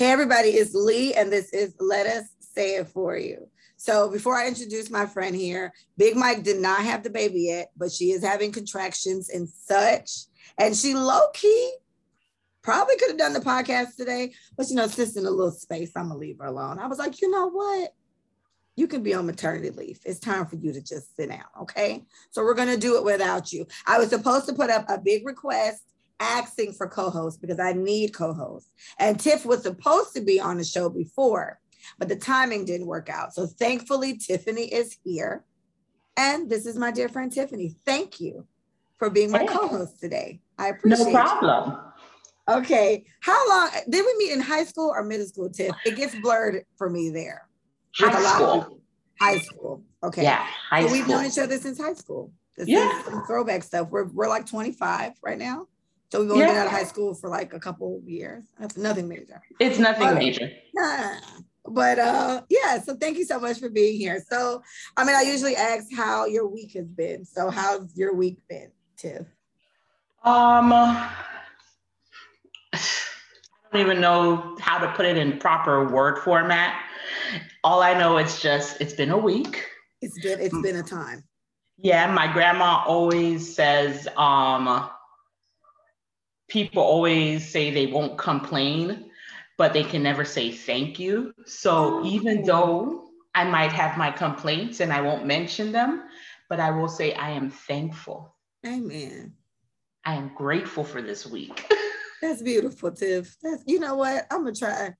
Hey, everybody, it's Lee, and this is Let Us Say It For You. So, before I introduce my friend here, Big Mike did not have the baby yet, but she is having contractions and such. And she low key probably could have done the podcast today, but you know, sis in a little space, I'm gonna leave her alone. I was like, you know what? You can be on maternity leave. It's time for you to just sit down, okay? So we're gonna do it without you. I was supposed to put up a big request asking for co-hosts because I need co-hosts. And Tiff was supposed to be on the show before, but the timing didn't work out. So thankfully, Tiffany is here. And this is my dear friend Tiffany. Thank you for being my co-host today. I appreciate it. No problem. You. Okay. How long did we meet in high school or middle school, Tiff? It gets blurred for me there. High school. High school. Okay. Yeah. High so we've known each other since high school. This yeah. throwback stuff. We're, we're like 25 right now. So we've only yeah. been out of high school for like a couple of years. That's nothing major. It's nothing but, major. Nah. But uh yeah, so thank you so much for being here. So I mean, I usually ask how your week has been. So how's your week been, Tiff? Um I don't even know how to put it in proper word format. All I know is just it's been a week. It's been it's been a time. Yeah, my grandma always says um people always say they won't complain, but they can never say thank you. So oh. even though I might have my complaints and I won't mention them, but I will say I am thankful. Amen. I am grateful for this week. That's beautiful, Tiff. That's you know what? I'm gonna try.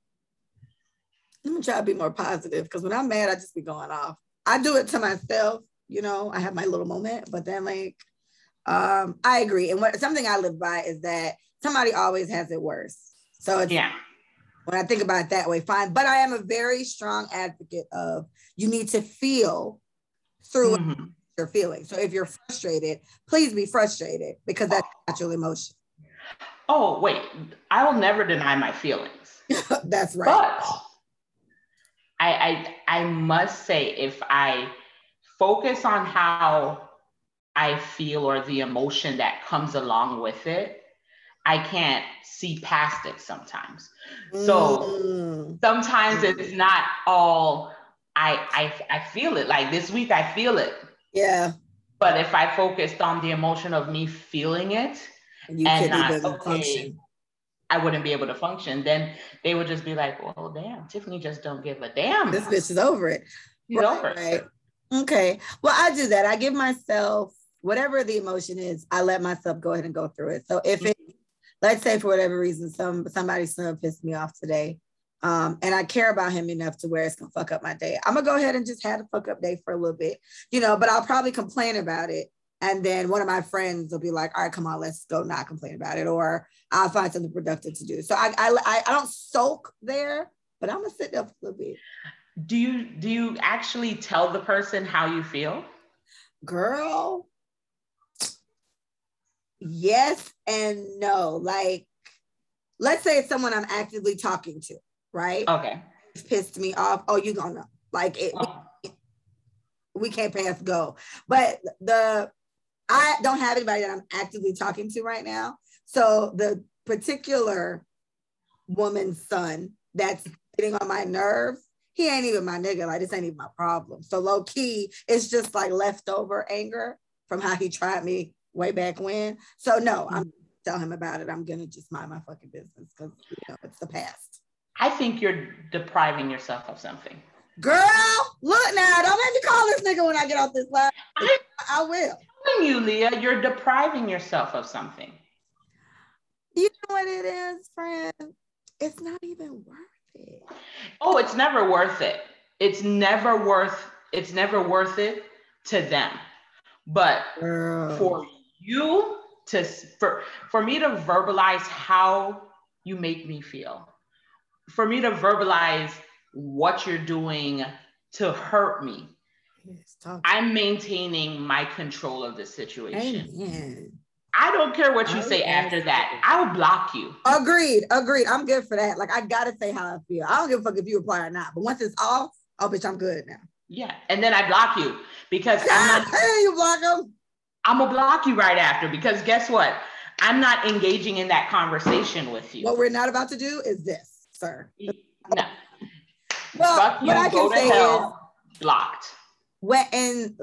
I'm gonna try to be more positive because when I'm mad, I just be going off. I do it to myself, you know. I have my little moment, but then like um, I agree. And what something I live by is that somebody always has it worse. So yeah. When I think about it that way, fine. But I am a very strong advocate of you need to feel through mm-hmm. your feelings. So if you're frustrated, please be frustrated because that's natural emotion. Oh, wait. I will never deny my feelings. that's right. But I, I I must say if I focus on how I feel or the emotion that comes along with it, I can't see past it sometimes. So mm. sometimes it's not all I, I I feel it. Like this week I feel it. Yeah. But if I focused on the emotion of me feeling it and, and not okay, function. I wouldn't be able to function. Then they would just be like, "Well, damn, Tiffany just don't give a damn. This bitch is over it. She's right, over right. Okay. Well, I do that. I give myself whatever the emotion is, I let myself go ahead and go through it. So if it, let's say for whatever reason, some somebody's son pissed me off today, um, and I care about him enough to where it's gonna fuck up my day, I'm gonna go ahead and just have a fuck up day for a little bit, you know. But I'll probably complain about it, and then one of my friends will be like, "All right, come on, let's go not complain about it," or I'll find something productive to do. So I I I don't soak there, but I'm gonna sit there for a little bit. Do you do you actually tell the person how you feel? Girl, yes and no. Like, let's say it's someone I'm actively talking to, right? Okay. It's pissed me off. Oh, you gonna like it. Oh. We, we can't pass go. But the I don't have anybody that I'm actively talking to right now. So the particular woman's son that's getting on my nerves, he ain't even my nigga. Like this ain't even my problem. So low key, it's just like leftover anger from how he tried me way back when. So no, I'm mm-hmm. tell him about it. I'm gonna just mind my fucking business because you know it's the past. I think you're depriving yourself of something. Girl, look now, don't make me call this nigga when I get off this live. I, I will. Telling you, Leah, you're depriving yourself of something. You know what it is, friend? It's not even worth it. Oh, it's never worth it. It's never worth. It's never worth it to them. But Girl. for you to for for me to verbalize how you make me feel. For me to verbalize what you're doing to hurt me. I'm maintaining my control of the situation. Amen. i don't care what you oh, say after that. I'll block you. Agreed agreed. I'm good for that. Like i gotta say how i feel. I don't give a fuck if you reply or not but once it's off oh bitch i'm good now. Yeah and then i block you because i'm not hey you block them I'm gonna block you right after because guess what? I'm not engaging in that conversation with you. What we're not about to do is this. sir. No. well, you, what I can say hell, is blocked. When and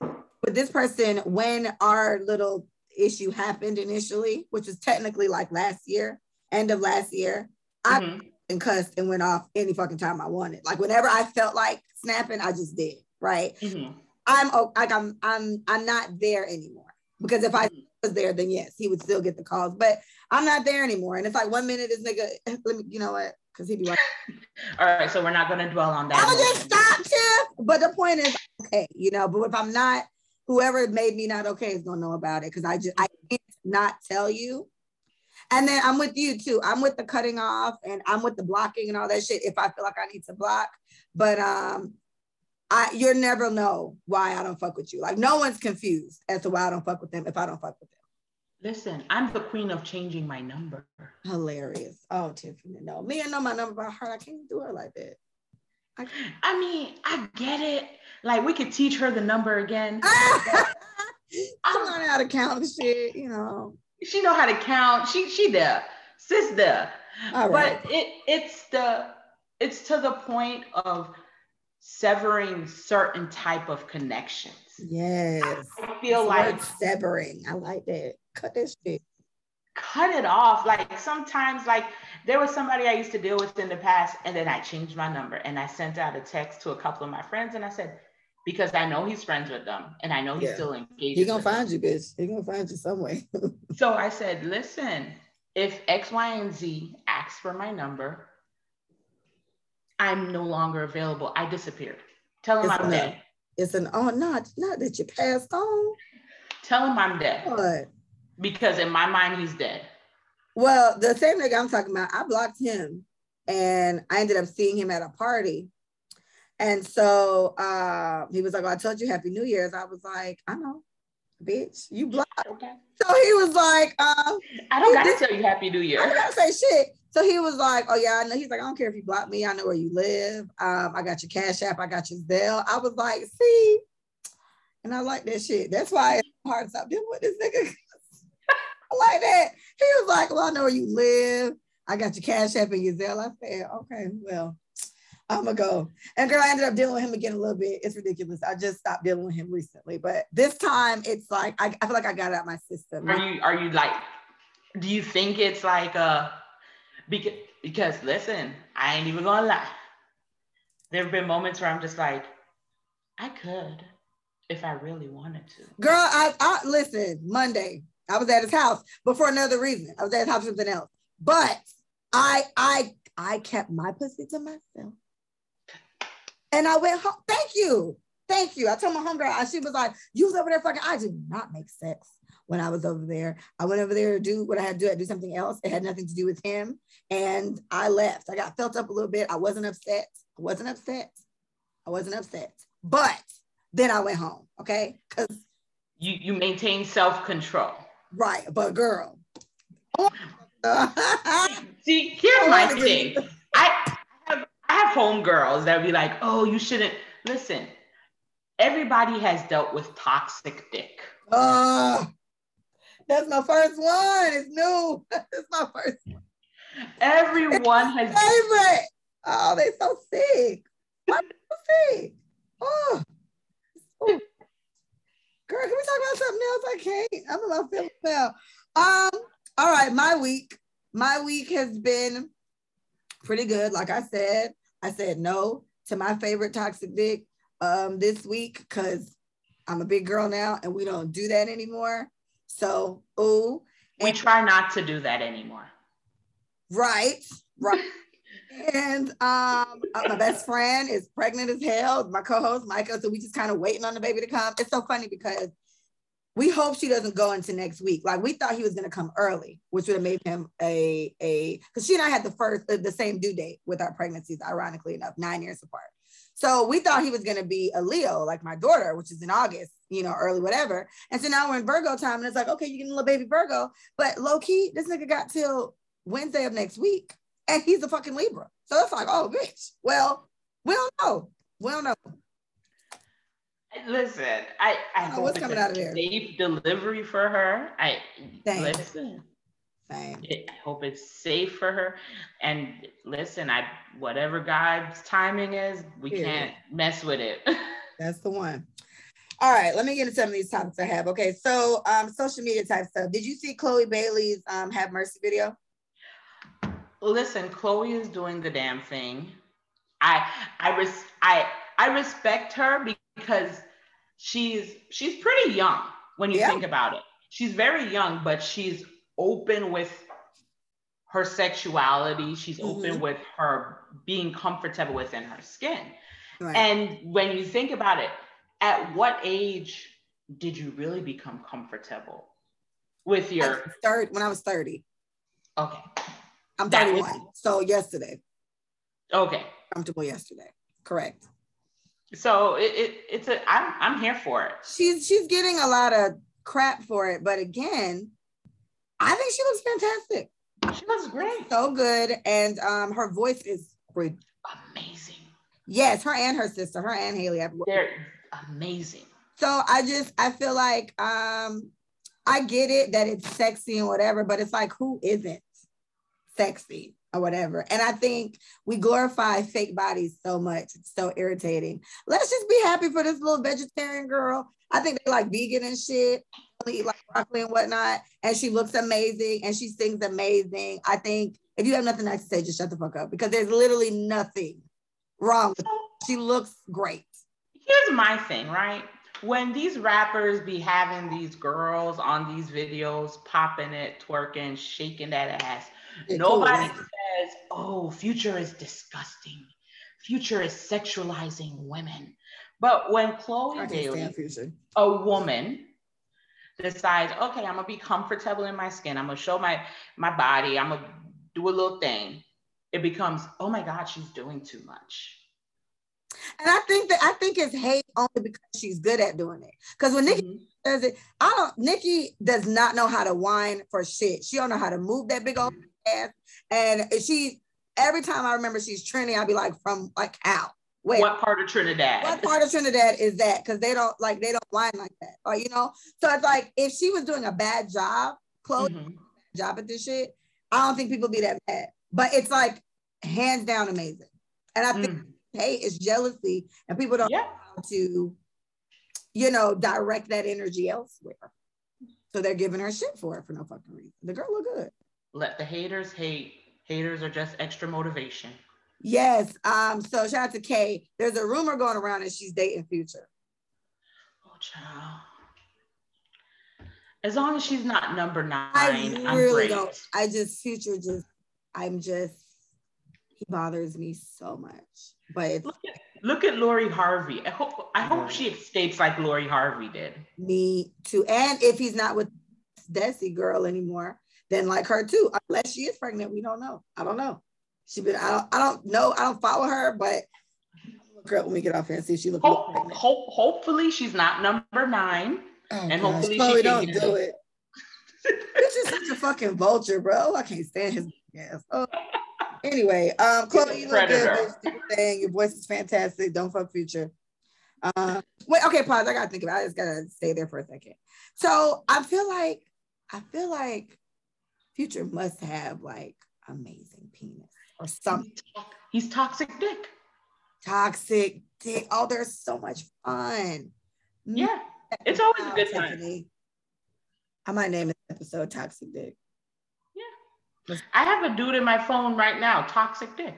with this person, when our little issue happened initially, which was technically like last year, end of last year, mm-hmm. I and cussed and went off any fucking time I wanted. Like whenever I felt like snapping, I just did. Right. Mm-hmm. I'm like I'm I'm I'm not there anymore because if I mm-hmm. was there, then yes, he would still get the calls. But I'm not there anymore. And it's like one minute this nigga, let me, you know what? Because he'd be like, all right, so we're not gonna dwell on that. I'll just stop, Tiff. But the point is, okay, you know. But if I'm not, whoever made me not okay is gonna know about it because I just I can't not tell you and then I'm with you too. I'm with the cutting off and I'm with the blocking and all that shit if I feel like I need to block. But um I you'll never know why I don't fuck with you. Like no one's confused as to why I don't fuck with them if I don't fuck with them. Listen, I'm the queen of changing my number. Hilarious. Oh, Tiffany, no. Me, I know my number by heart. I can't do her like that. I, I mean, I get it. Like we could teach her the number again. I'm learn how to count shit, you know she know how to count. She she there, sis there. But it it's the it's to the point of severing certain type of connections. Yes. I feel like severing. I like that. Cut this shit. Cut it off. Like sometimes, like there was somebody I used to deal with in the past, and then I changed my number and I sent out a text to a couple of my friends and I said, because I know he's friends with them and I know he's yeah. still engaged. He's gonna find them. you, bitch. He's gonna find you some way. so I said, listen, if X, Y, and Z asks for my number, I'm no longer available. I disappeared. Tell him it's I'm dead. It's an oh not not that you passed on. Tell him I'm dead. What? Because in my mind he's dead. Well, the same nigga I'm talking about, I blocked him and I ended up seeing him at a party and so uh, he was like, I told you Happy New Year's. I was like, I know, bitch, you blocked. Okay. So he was like, uh, I don't gotta tell you Happy New Year. I don't gotta say shit. So he was like, oh yeah, I know. He's like, I don't care if you block me. I know where you live. Um, I got your Cash App. I got your Zelle. I was like, see, and I like that shit. That's why it's hard to stop dealing with this nigga. I like that. He was like, well, I know where you live. I got your Cash App and your Zelle. I said, okay, well, I'm gonna go. And girl, I ended up dealing with him again a little bit. It's ridiculous. I just stopped dealing with him recently, but this time it's like I, I feel like I got out my system. Are you are you like? Do you think it's like uh because because listen, I ain't even gonna lie. There have been moments where I'm just like, I could if I really wanted to. Girl, I, I listen. Monday, I was at his house, but for another reason. I was at his house for something else. But I I I kept my pussy to myself. And I went home. Thank you. Thank you. I told my homegirl, she was like, you was over there fucking. I did not make sex when I was over there. I went over there to do what I had to do. I do something else. It had nothing to do with him. And I left. I got felt up a little bit. I wasn't upset. I wasn't upset. I wasn't upset. But then I went home. Okay. Because you you maintain self-control. Right. But girl. See, here's my thing. I have I have homegirls that be like, oh, you shouldn't listen. Everybody has dealt with toxic dick. Oh, that's my first one. It's new. That's my first one. Everyone has favorite. Oh, they so sick. Why so sick? Oh. Ooh. Girl, can we talk about something else? I can't. I'm about feeling now. Um, all right, my week. My week has been pretty good. Like I said, I said no to my favorite toxic dick um, this week because I'm a big girl now and we don't do that anymore. So, oh, we try not to do that anymore. Right, right. and um, uh, my best friend is pregnant as hell. My co-host Micah, so we just kind of waiting on the baby to come. It's so funny because we hope she doesn't go into next week. Like we thought he was going to come early, which would have made him a a because she and I had the first the same due date with our pregnancies, ironically enough, nine years apart. So we thought he was going to be a Leo, like my daughter, which is in August, you know, early whatever. And so now we're in Virgo time, and it's like, okay, you getting a little baby Virgo, but low key, this nigga got till Wednesday of next week, and he's a fucking Libra. So it's like, oh, bitch. Well, we don't know. We don't know. Listen, I I oh, what's coming out of there? Safe delivery for her. I Thanks. listen. Same. I hope it's safe for her. And listen, I whatever God's timing is, we yeah. can't mess with it. That's the one. All right, let me get into some of these topics I have. Okay, so um, social media type stuff. Did you see Chloe Bailey's um, Have Mercy video? Listen, Chloe is doing the damn thing. I I res- I I respect her because she's she's pretty young when you yeah. think about it. She's very young, but she's open with her sexuality. She's mm-hmm. open with her being comfortable within her skin. Right. And when you think about it, at what age did you really become comfortable with your third when I was 30? Okay. I'm 31. Was, so yesterday. Okay. Comfortable yesterday. Correct. So it, it it's a I'm I'm here for it. She's she's getting a lot of crap for it, but again, I think she looks fantastic. She looks great. So good. And um her voice is great. Amazing. Yes, her and her sister, her and Haley. They're amazing. So I just I feel like um I get it that it's sexy and whatever, but it's like who isn't sexy or whatever? And I think we glorify fake bodies so much. It's so irritating. Let's just be happy for this little vegetarian girl. I think they like vegan and shit, eat like broccoli and whatnot. And she looks amazing and she sings amazing. I think if you have nothing nice to say, just shut the fuck up because there's literally nothing wrong with her. She looks great here's my thing, right? When these rappers be having these girls on these videos, popping it, twerking, shaking that ass, it's nobody cool. says, oh, future is disgusting. Future is sexualizing women. But when Chloe Bailey, a woman, decides, okay, I'm gonna be comfortable in my skin, I'm gonna show my my body, I'm gonna do a little thing, it becomes, oh my God, she's doing too much. And I think that I think it's hate only because she's good at doing it. Because when Nicki mm-hmm. does it, I don't. Nicki does not know how to whine for shit. She don't know how to move that big old ass. And she every time I remember she's trending, I'd be like, from like how? Wait, what part of Trinidad? What part of Trinidad is that? Because they don't like they don't whine like that, or you know. So it's like if she was doing a bad job, Chloe, mm-hmm. job at this shit, I don't think people be that bad, But it's like hands down amazing, and I think mm hate, it's jealousy, and people don't yeah. know how to, you know, direct that energy elsewhere. So they're giving her shit for it for no fucking reason. The girl look good. Let the haters hate. Haters are just extra motivation. Yes. Um. So shout out to Kay. There's a rumor going around that she's dating Future. Oh, child. As long as she's not number nine, I really don't. I just Future just. I'm just. He bothers me so much. But look at, look at Lori Harvey. I hope I hope she escapes like Lori Harvey did. Me too. And if he's not with Desi girl anymore, then like her too. Unless she is pregnant, we don't know. I don't know. She been. I don't. I don't know. I don't follow her, but look her up when we get off here and see if she looks hope, pregnant. Hope, hopefully she's not number nine, oh, and gosh. hopefully Chloe, she don't do it. This is such a fucking vulture, bro. I can't stand his ass. Oh. Anyway, um, Chloe, you look good. Thing. Your voice is fantastic. Don't fuck future. Uh, wait, okay, pause. I gotta think about. it. I just gotta stay there for a second. So I feel like I feel like Future must have like amazing penis or something. He's toxic dick. Toxic dick. Oh, there's so much fun. Yeah, it's always a good time. I might name this episode "Toxic Dick." Yeah. I have a dude in my phone right now, toxic dick.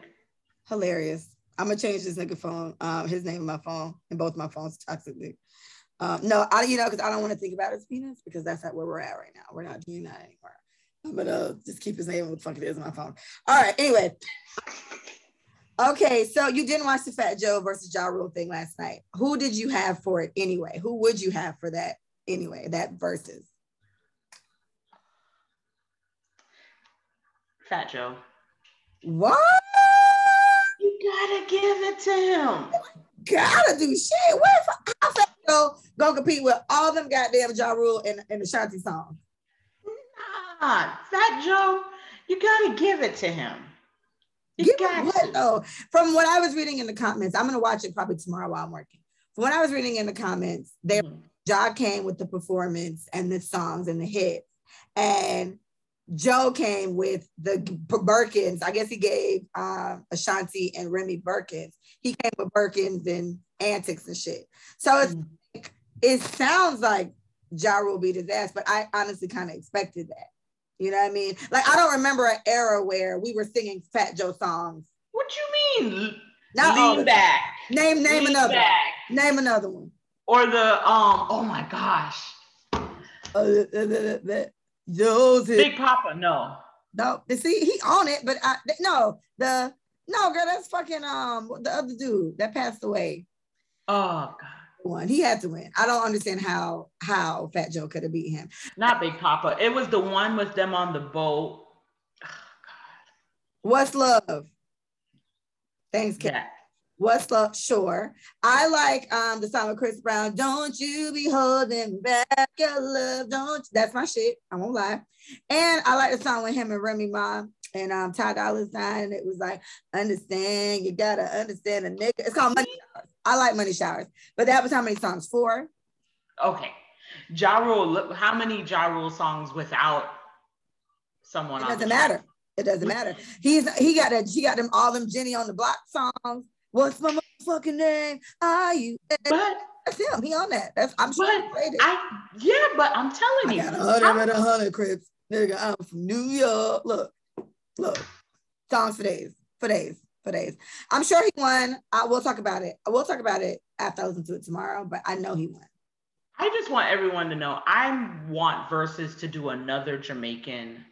Hilarious. I'm gonna change this nigga phone, um, his name in my phone, and both my phones, toxic dick. Um, no, I you know because I don't want to think about his penis because that's not where we're at right now. We're not doing that anymore. I'm gonna just keep his name what the fuck it is in my phone. All right. Anyway. Okay, so you didn't watch the Fat Joe versus Ja Rule thing last night. Who did you have for it anyway? Who would you have for that anyway? That versus. Fat Joe. What? You gotta give it to him. Gotta do shit. What if how Fat Joe gonna compete with all them goddamn Ja Rule and, and the Shanti songs? Nah, Fat Joe, you gotta give it to him. You give got what, to. though? From what I was reading in the comments, I'm gonna watch it probably tomorrow while I'm working. From what I was reading in the comments, there mm-hmm. Ja came with the performance and the songs and the hits. And Joe came with the Birkins. I guess he gave uh, Ashanti and Remy Birkins. He came with Birkins and antics and shit. So it's mm. it sounds like Ja Rule beat his ass, but I honestly kind of expected that. You know what I mean? Like I don't remember an era where we were singing Fat Joe songs. What you mean? Not Lean back. Name name Lean another. Back. Name another one. Or the um. Oh my gosh. Uh, the, the, the, those Big Poppa, no. No, see, he on it, but I no, the no girl, that's fucking um the other dude that passed away. Oh god. One. He had to win. I don't understand how how Fat Joe could have beat him. Not Big Poppa. It was the one with them on the boat. Oh, God. What's love? Thanks, Kat. Yeah. What's love? Sure. I like um the song with Chris Brown. Don't you be holding back your love. Don't that's my shit. I won't lie. And I like the song with him and Remy Ma and um Ty Dolla Sign. It was like, understand, you gotta understand a nigga. It's called Money Showers. I like Money Showers. But that was how many songs? Four. Okay. Ja Rule, how many Ja Rule songs without someone? It doesn't matter. It doesn't matter. He's he got a he got them all them Jenny on the block songs. What's my fucking name? Are you? But that's him. He on that. That's I'm sure. He I, yeah, but I'm telling you, I got a hundred and a hundred crips. Nigga, I'm from New York. Look, look, songs for days, for days, for days. I'm sure he won. I will talk about it. I will talk about it after I listen to it tomorrow. But I know he won. I just want everyone to know I want Verzuz to do another Jamaican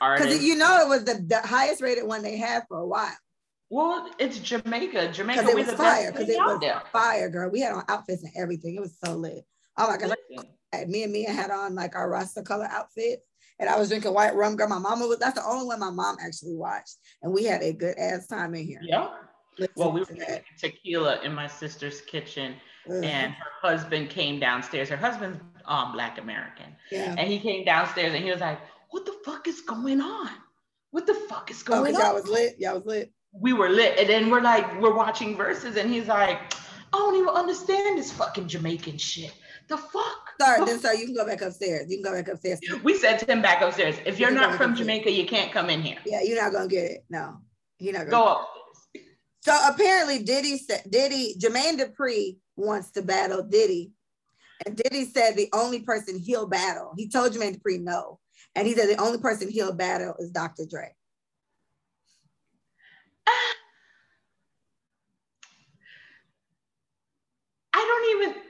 artist. Because you know it was the, the highest rated one they had for a while. Well, it's Jamaica. Jamaica. It was fire. Because it was there. fire, girl. We had on outfits and everything. It was so lit. Oh my god! Me and Mia had on like our Rasta color outfits, and I was drinking white rum. Girl, my mama was. That's the only one my mom actually watched, and we had a good ass time in here. Yeah. Listen well, we were drinking tequila in my sister's kitchen, mm-hmm. and her husband came downstairs. Her husband's um, Black American, yeah. and he came downstairs and he was like, "What the fuck is going on? What the fuck is going oh, on?" Y'all was lit. Y'all was lit we were lit. And then we're like, we're watching Verzuz, and he's like, I don't even understand this fucking Jamaican shit. The fuck? Sorry, then sorry, you can go back upstairs. You can go back upstairs. We sent him back upstairs. If you're you not from Jamaica, you can't come in here. Yeah, you're not gonna get it. No, you're not gonna go up. So apparently Diddy said Diddy, Jermaine Dupri wants to battle Diddy. And Diddy said the only person he'll battle, he told Jermaine Dupri no. And he said the only person he'll battle is Dr. Dre. I don't even,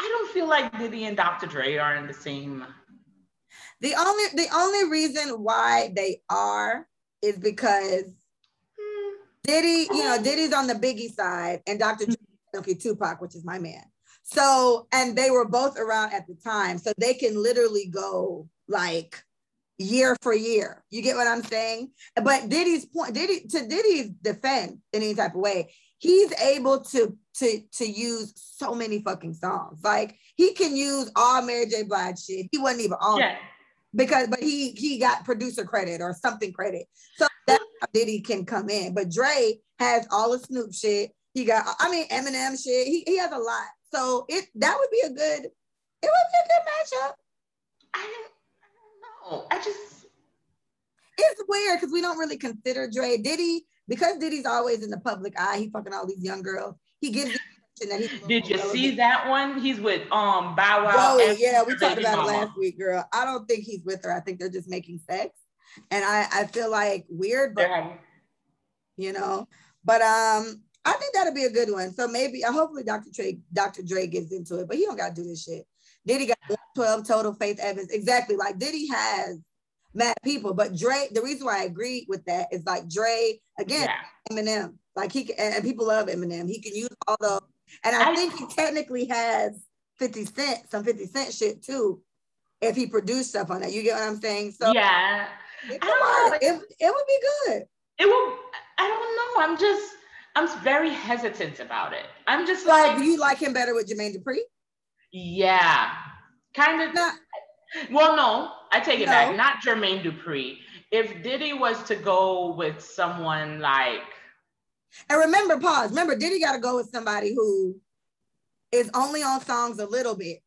I don't feel like Diddy and Dr. Dre are in the same. The only, the only reason why they are is because hmm. Diddy, you know, Diddy's on the Biggie side and Dr. Dre, okay, Tupac, which is my man. So, and they were both around at the time. So they can literally go like year for year. You get what I'm saying? But Diddy's point, Diddy to Diddy's defense in any type of way, he's able to to to use so many fucking songs. Like he can use all Mary J. Blige shit. He wasn't even on yeah. because but he he got producer credit or something credit. So that Diddy can come in. But Dre has all the Snoop shit. He got I mean Eminem shit. He he has a lot. So it that would be a good it would be a good matchup. I don't I don't know. I just it's weird because we don't really consider Dre. Diddy because Diddy's always in the public eye, he fucking all these young girls. He gives the that he Did you see that one? He's with um Bow Wow. Oh yeah, we talked about mama. it last week, girl. I don't think he's with her. I think they're just making sex. And I, I feel like weird, but you know, but um I think that'll be a good one. So maybe uh, hopefully Dr. Dre Dr. Dre gets into it, but he don't gotta do this shit. Diddy got 12 total Faith Evans. Exactly. Like Diddy has mad people. But Dre, the reason why I agree with that is like Dre, again, yeah. Eminem. Like he can, and people love Eminem. He can use all the, and I, I think he technically has 50 Cent, some 50 Cent shit too, if he produced stuff on that. You get what I'm saying? So yeah. It, know, it, it would be good. It will, I don't know. I'm just, I'm very hesitant about it. I'm just like, like do you like him better with Jermaine Dupri? Yeah. Kind of. Not, well, no, I take it no. back. Not Jermaine Dupri. If Diddy was to go with someone like. And remember, pause. Remember, Diddy got to go with somebody who is only on songs a little bit.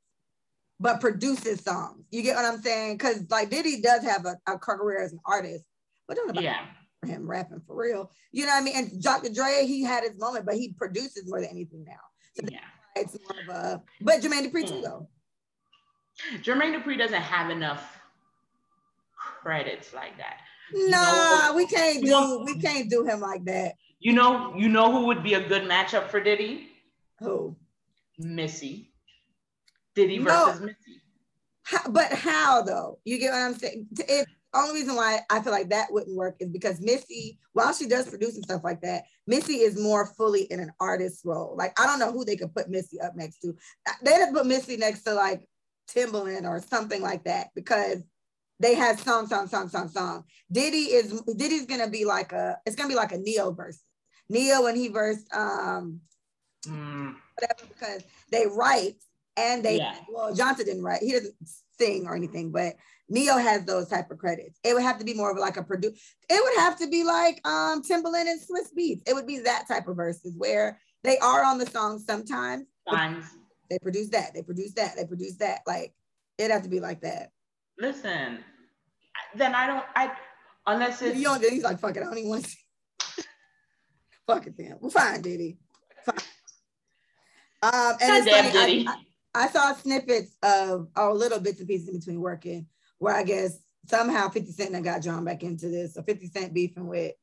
but produces songs. You get what I'm saying? Because like Diddy does have a, a, career as an artist, but don't know yeah. him rapping for real. You know what I mean? And Dr. Dre, he had his moment, but he produces more than anything now. So yeah, it's more of a. But Jermaine Dupri too, mm. though. Jermaine Dupri doesn't have enough credits like that. Nah, you know, we can't do know, we can't do him like that. You know, you know who would be a good matchup for Diddy? Who? Missy. Diddy versus. Missy. How, but how though? You get what I'm saying? It, only reason why I feel like that wouldn't work is because Missy, while she does produce and stuff like that, Missy is more fully in an artist role. Like I don't know who they could put Missy up next to. They would put Missy next to like Timbaland or something like that because they had song, song, song, song, song. Diddy is Diddy's gonna be like a it's gonna be like a Ne-Yo verse. Ne-Yo when he versed um mm. whatever because they write and they yeah. well Johnson didn't write he doesn't sing or anything but Ne-Yo has those type of credits. It would have to be more of like a produce. It would have to be like um Timbaland and Swizz Beatz. It would be that type of verses where they are on the song sometimes. Times. They produce that. They produce that. They produce that. Like it'd have to be like that. Listen, then I don't. I unless it's you don't. He's like fuck it. I don't even want to. fuck it, then. Well, fine, Diddy. Fine. Um, and it's funny. I, I, I, saw snippets of or little bits and pieces in between working where I guess somehow 50 Cent got drawn back into this. So 50 Cent beefing with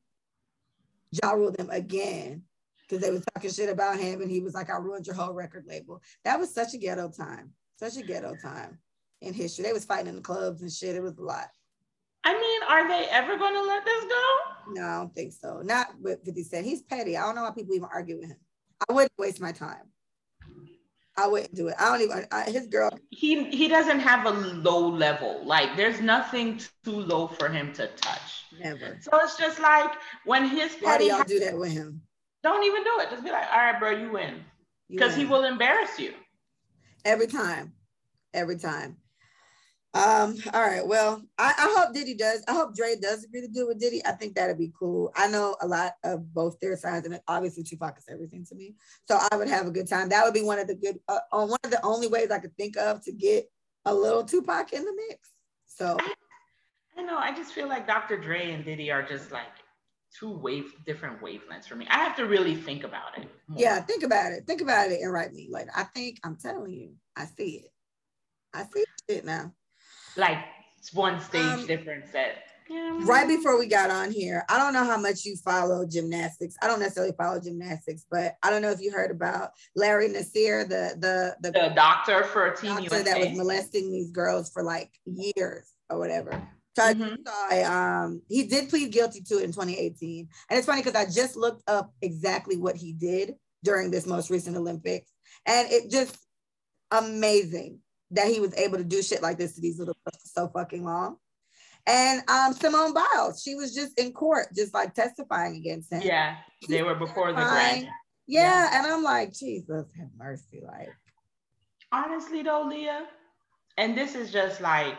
Ja Rule them again because they were talking shit about him and he was like, I ruined your whole record label. That was such a ghetto time. Such a ghetto time in history. They was fighting in the clubs and shit. It was a lot. I mean, are they ever going to let this go? No, I don't think so. Not with 50 Cent. He's petty. I don't know why people even argue with him. I wouldn't waste my time. I wouldn't do it. I don't even. I, his girl. He he doesn't have a low level. Like there's nothing too low for him to touch. Never. So it's just like when his petty. Why do y'all do that with him? Don't even do it. Just be like, all right, bro, you win, because he will embarrass you. Every time, every time. Um, all right. Well, I, I, hope Diddy does. I hope Dre does agree to do it with Diddy. I think that'd be cool. I know a lot of both their sides, and obviously Tupac is everything to me. So I would have a good time. That would be one of the good, uh, one of the only ways I could think of to get a little Tupac in the mix. So I know. I just feel like Dr. Dre and Diddy are just like two wave different wavelengths for me. I have to really think about it. More. Yeah, think about it. Think about it and write me later. I think I'm telling you, I see it. I see it now like one stage um, difference that yeah. right before we got on here i don't know how much you follow gymnastics. I don't necessarily follow gymnastics but i don't know if you heard about larry nassar the the the, the doctor for a team doctor that was molesting these girls for like years or whatever. So mm-hmm. um, he did plead guilty to it in 2018 and it's funny because i just looked up exactly what he did during this most recent olympics and it just amazing that he was able to do shit like this to these little girls so fucking long. And um, Simone Biles, she was just in court, just like testifying against him. Yeah, they were before the grand. Yeah, yeah, and I'm like, Jesus, have mercy. Like, honestly, though, Leah, and this is just like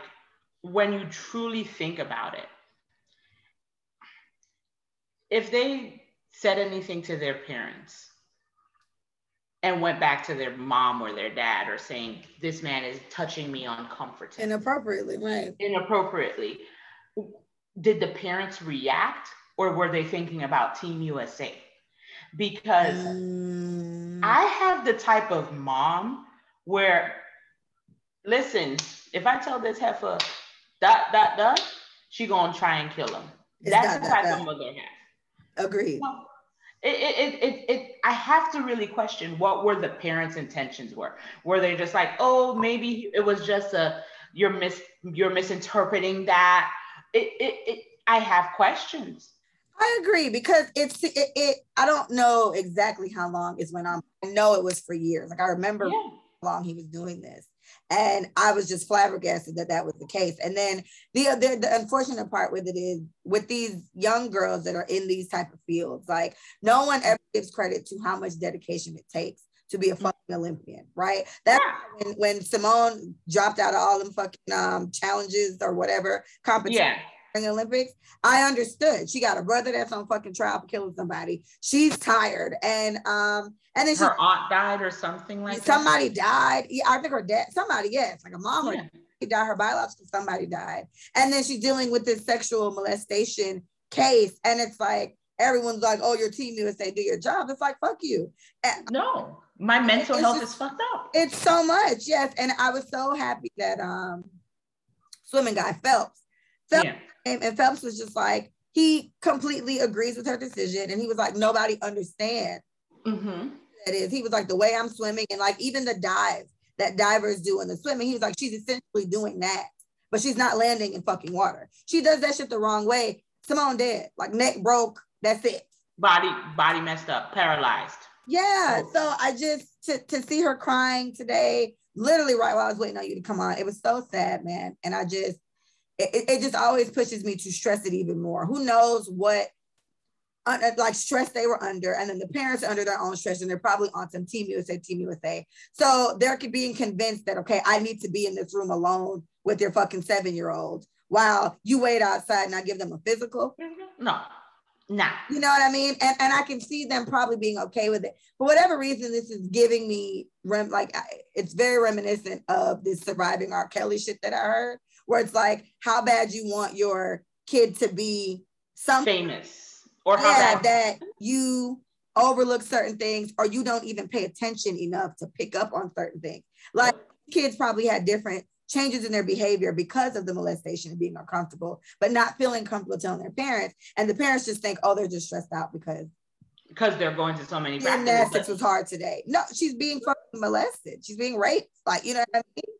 when you truly think about it. If they said anything to their parents, and went back to their mom or their dad or saying this man is touching me uncomfortably. Inappropriately right. Inappropriately. Did the parents react or were they thinking about team usa because mm. i have the type of mom where listen if i tell this heifer dot dot dot she gonna try and kill him. It's that's the type of mother I have. Agreed it, it, it, it, I have to really question what were the parents' intentions were. Were they just like, oh, maybe it was just a you're mis you're misinterpreting that. It, it, it I have questions. I agree because it's it, it, I don't know exactly how long it's went on. I know it was for years. Like I remember yeah. how long he was doing this. And I was just flabbergasted that that was the case. And then the, the, the unfortunate part with it is with these young girls that are in these type of fields, like no one ever gives credit to how much dedication it takes to be a mm-hmm. fucking Olympian, right? That yeah. when, when Simone dropped out of all them fucking um, challenges or whatever competition. Yeah. In the Olympics, I understood. She got a brother that's on fucking trial for killing somebody. She's tired, and um, and then her she, aunt died or something like somebody that. died. Yeah, I think her dad, somebody, yes, like a mom yeah. or died. Her biological somebody died, and then she's dealing with this sexual molestation case, and it's like everyone's like, "Oh, your team USA do your job." It's like, "Fuck you." And, no, my mental health just, is fucked up. It's so much, yes, and I was so happy that um, swimming guy Phelps, Phelps yeah. And, and Phelps was just like he completely agrees with her decision, and he was like, "Nobody understands." Mm-hmm. That is, he was like the way I'm swimming, and like even the dive that divers do in the swimming, he was like, she's essentially doing that, but she's not landing in fucking water. She does that shit the wrong way. Simone dead, like neck broke, that's it. Body body messed up, paralyzed. Yeah. Oh. So I just to, to see her crying today, literally right while I was waiting on you to come on, it was so sad, man. And I just it, it just always pushes me to stress it even more. Who knows what like stress they were under, and then the parents are under their own stress, and they're probably on some Team USA, Team USA. So they're being convinced that okay, I need to be in this room alone with your fucking seven year old while you wait outside and I give them a physical. Mm-hmm. No, Nah. You know what I mean? And and I can see them probably being okay with it. For whatever reason, this is giving me rem like it's very reminiscent of this surviving R. Kelly shit that I heard, where it's like how bad you want your kid to be something famous or yeah, bad- that you overlook certain things or you don't even pay attention enough to pick up on certain things. Like kids probably had different changes in their behavior because of the molestation and being uncomfortable, but not feeling comfortable telling their parents. And the parents just think, oh, they're just stressed out because because they're going to so many gymnastics was hard today. No, she's being fucking molested. She's being raped. Like, you know what I mean?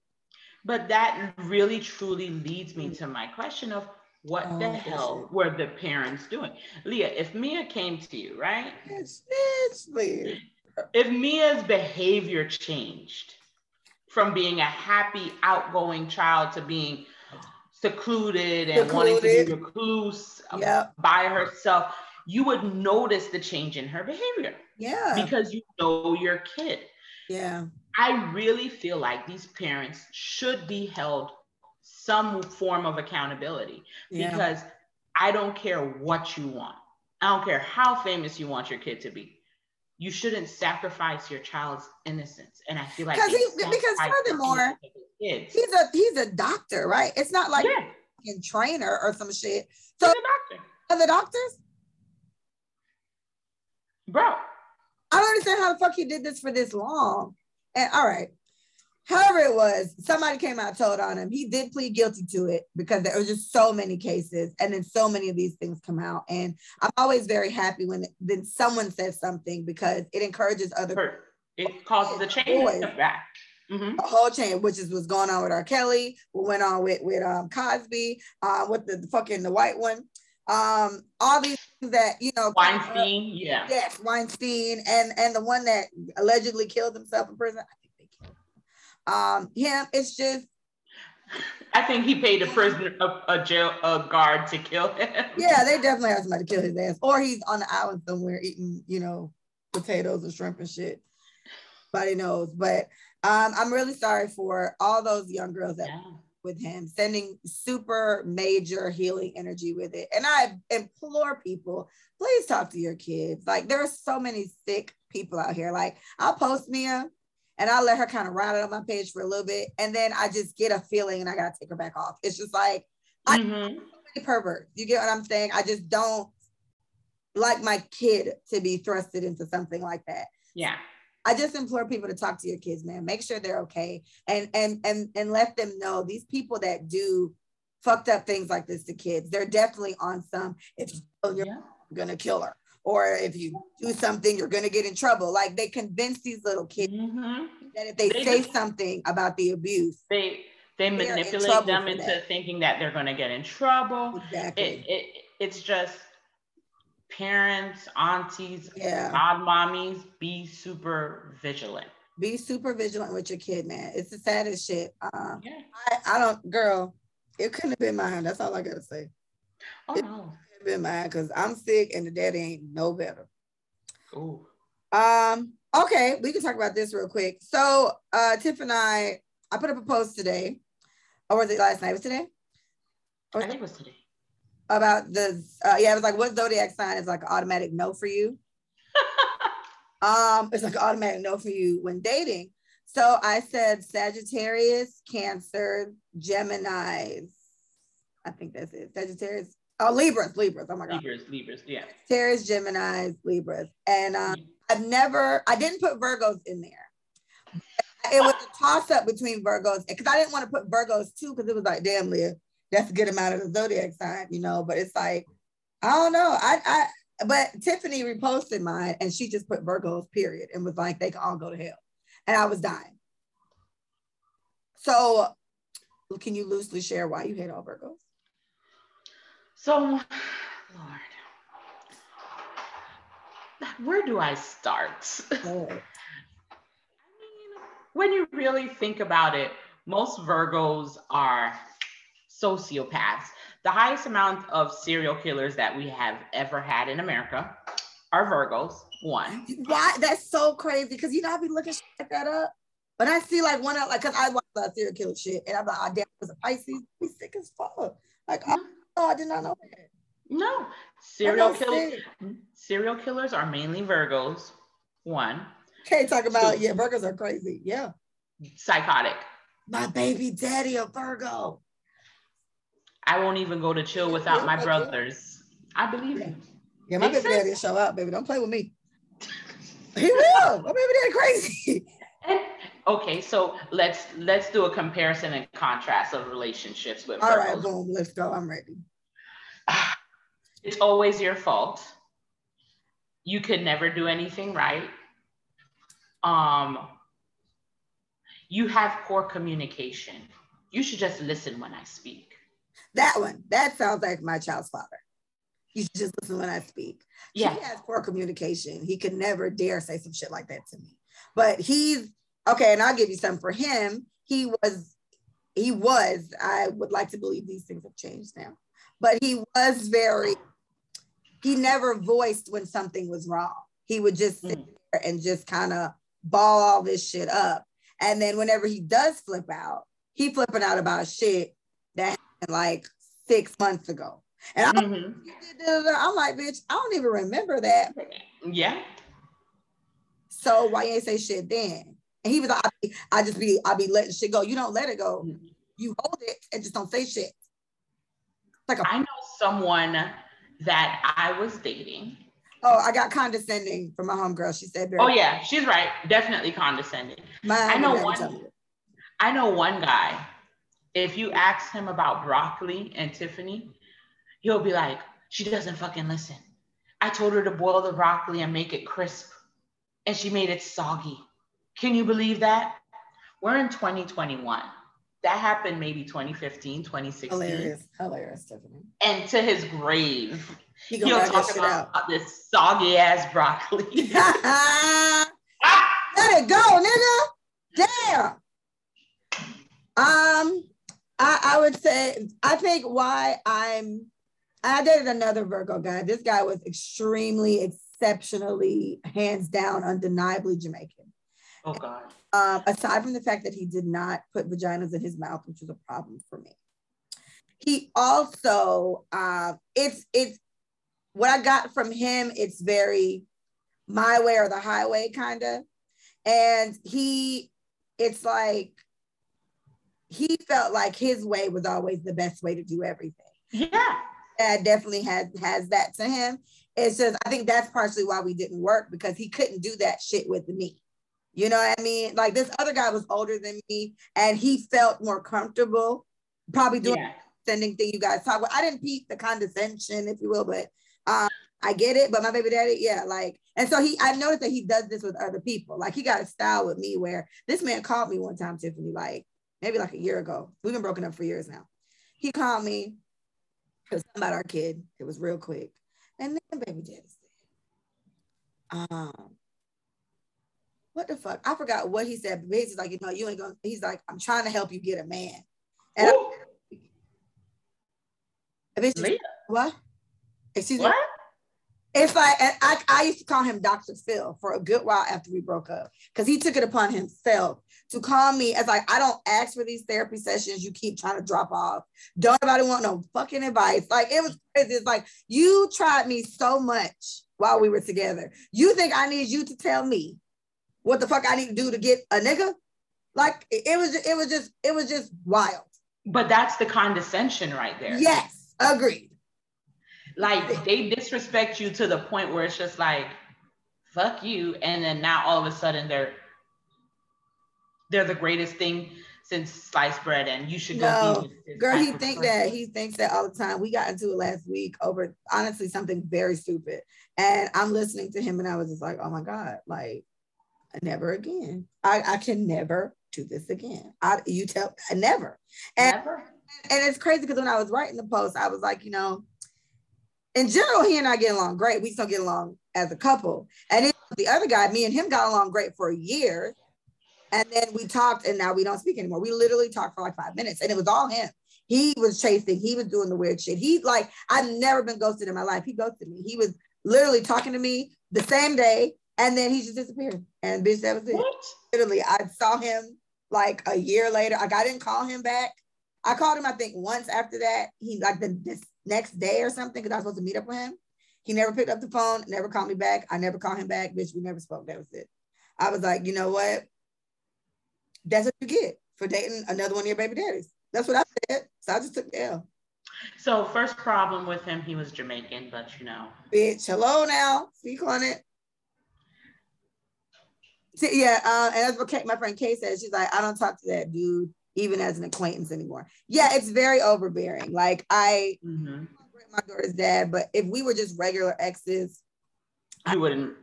But that really truly leads me to my question of what oh, the hell were the parents doing? Leah, if Mia came to you, right? It's weird. If Mia's behavior changed, from being a happy, outgoing child to being secluded and secluded. wanting to be recluse um, yep. by herself, you would notice the change in her behavior. Yeah. Because you know your kid. Yeah. I really feel like these parents should be held some form of accountability yeah. because I don't care what you want. I don't care how famous you want your kid to be you shouldn't sacrifice your child's innocence. And I feel like he, because furthermore, he's a he's a doctor, right? It's not like yeah. a trainer or some shit. So he's a doctor. Are the doctors? Bro. I don't understand how the fuck he did this for this long. And all right, however it was, somebody came out told on him. He did plead guilty to it because there were just so many cases, and then so many of these things come out. And I'm always very happy when then someone says something because it encourages other. It causes the chain back. Mm-hmm. A whole chain, which is what's going on with R. Kelly, what went on with with um, Cosby, uh, with the, the fucking the white one, um, all these things that you know. Weinstein, yeah. Yes, Weinstein, and and the one that allegedly killed himself in prison. I Um, him, it's just. I think he paid a prisoner, a, a jail, a guard to kill him. Yeah, they definitely have somebody to kill his ass, or he's on the island somewhere eating, you know, potatoes and shrimp and shit. Body knows, but um, I'm really sorry for all those young girls that yeah. With him, sending super major healing energy with it. And I implore people, please talk to your kids. Like there are so many sick people out here. Like I'll post Mia and I'll let her kind of ride it on my page for a little bit, and then I just get a feeling, and I gotta take her back off. It's just like mm-hmm. I pervert. You get what I'm saying? I just don't like my kid to be thrusted into something like that. Yeah. I just implore people to talk to your kids, man. Make sure they're okay, and and and and let them know these people that do fucked up things like this to kids. They're definitely on some. If you're yeah. gonna kill her, or if you do something, you're going to get in trouble. Like they convince these little kids mm-hmm. that if they, they say just, something about the abuse, they they manipulate them into that. thinking that they're going to get in trouble. Exactly. It, it, it's just parents, aunties, yeah. godmommies, be super vigilant. Be super vigilant with your kid, man. It's the saddest shit. Um, yeah. I, I don't, girl, it couldn't have been mine. That's all I got to say. Oh, it, no been mine because I'm sick and the daddy ain't no better. Ooh. Um, okay, we can talk about this real quick. So uh Tiff and I, I put up a post today. Or was it last night? Was today? Or I think it was today. About the uh, yeah, it was like what zodiac sign is like automatic no for you. um, it's like automatic no for you when dating. So I said Sagittarius, Cancer, Gemini's. I think that's it. Sagittarius. Oh, Libras, Libras. Oh my God. Libras, Libras, yeah. Sagittarius, Gemini's, Libras. And um, I've never, I didn't put Virgos in there. It was a toss up between Virgos because I didn't want to put Virgos too because it was like, damn, Leah, that's a good amount of the zodiac sign, you know. But it's like, I don't know. I, I, but Tiffany reposted mine and she just put Virgos, period, and was like, they can all go to hell. And I was dying. So, can you loosely share why you hate all Virgos? So, Lord, where do I start? Oh. I mean, when you really think about it, most Virgos are sociopaths. The highest amount of serial killers that we have ever had in America are Virgos. One. Why? That's so crazy because you know I be looking like that up, but I see like one of like because I watch a lot of serial killer shit, and I'm like, oh damn, it was a Pisces. We sick as fuck. Like, mm-hmm. oh, I did not know that. No, serial killers. Serial killers are mainly Virgos. One. Can't talk about Two. yeah, Virgos are crazy. Yeah. Psychotic. My baby daddy a Virgo. I won't even go to chill without my brothers. I believe you. Yeah, my baby daddy show up, baby. Don't play with me. he will. My baby daddy crazy. Okay, so let's let's do a comparison and contrast of relationships with. All right, boom. Let's go. I'm ready. It's always your fault. You could never do anything right. Um, you have poor communication. You should just listen when I speak. That one, that sounds like my child's father. You should just listen when I speak. Yeah. He has poor communication. He could never dare say some shit like that to me. But he's okay, and I'll give you some for him. He was, he was, I would like to believe these things have changed now, but he was very, he never voiced when something was wrong. He would just sit mm. there and just kind of ball all this shit up. And then whenever he does flip out, he flipping out about shit like six months ago. And I'm, mm-hmm. I'm like, bitch, I don't even remember that. Yeah. So why you ain't say shit then? And he was like, I, just be, I be letting shit go. You don't let it go. Mm-hmm. You hold it and just don't say shit. Like a- I know someone that I was dating. Oh, I got condescending from my homegirl. She said, "Oh yeah, she's right. Definitely condescending." I know one. I know one guy if you ask him about broccoli and Tiffany, he'll be like, she doesn't fucking listen. I told her to boil the broccoli and make it crisp, and she made it soggy. Can you believe that? We're in 2021. That happened maybe 2015, 2016. Hilarious, hilarious, Tiffany. And to his grave, he will talk about, about this soggy ass broccoli. Let it go, nigga. Damn. Um, I, I would say, I think why I'm, I dated another Virgo guy. This guy was extremely, exceptionally, hands down, undeniably Jamaican. Oh, God. Um, aside from the fact that he did not put vaginas in his mouth, which was a problem for me. He also, uh, it's, it's, what I got from him, it's very my way or the highway kind of. And he, it's like, he felt like his way was always the best way to do everything. Yeah. Dad definitely has has that to him. It's just I think that's partially why we didn't work because he couldn't do that shit with me. You know what I mean? Like this other guy was older than me and he felt more comfortable, probably doing yeah. sending thing you guys talk about. I didn't peep the condescension, if you will, but um, I get it. But my baby daddy, yeah, like, and so he I noticed that he does this with other people. Like he got a style with me where this man called me one time, Tiffany, like, maybe like a year ago. We've been broken up for years now. He called me. It was about our kid. It was real quick. And then baby daddy said, um, what the fuck? I forgot what he said. But he's like, you know, you ain't gonna, he's like, I'm trying to help you get a man. And I, Leah. what? Excuse what? me. It's like I, I used to call him Dr. Phil for a good while after we broke up because he took it upon himself to call me as like I don't ask for these therapy sessions. You keep trying to drop off. Don't nobody want no fucking advice. Like it was crazy. It's like you tried me so much while we were together. You think I need you to tell me what the fuck I need to do to get a nigga? Like it was it was just it was just wild. But that's the condescension right there. Yes, agreed. Like they disrespect you to the point where it's just like, fuck you. And then now all of a sudden they're they're the greatest thing since sliced bread and you should go no, girl he think that he thinks that all the time. We got into it last week over honestly something very stupid. And i'm listening to him and i was just like oh my god like never again. I, I can never do this again. I, you tell never. And, never. and it's crazy because when i was writing the post i was like you know in general he and i get along great we still get along as a couple and then the other guy me and him got along great for a year and then we talked, and now we don't speak anymore. We literally talked for like five minutes, and it was all him. He was chasing, he was doing the weird shit. He like, I've never been ghosted in my life. He ghosted me. He was literally talking to me the same day, and then he just disappeared. And bitch, that was it. What? Literally, I saw him like a year later. Like I didn't call him back. I called him, I think, once after that. He like the this next day or something, because I was supposed to meet up with him. He never picked up the phone, never called me back. I never called him back. Bitch, we never spoke. That was it. I was like, you know what? that's what you get for dating another one of your baby daddies. That's what I said. So I just took the L. So first problem with him, he was Jamaican, but you know. Bitch, hello now. Speak on it. See, yeah, uh, and that's what Kay, my friend Kay says. She's like, I don't talk to that dude even as an acquaintance anymore. Yeah, it's very overbearing. Like I, mm-hmm. my daughter's dad, but if we were just regular exes, you I wouldn't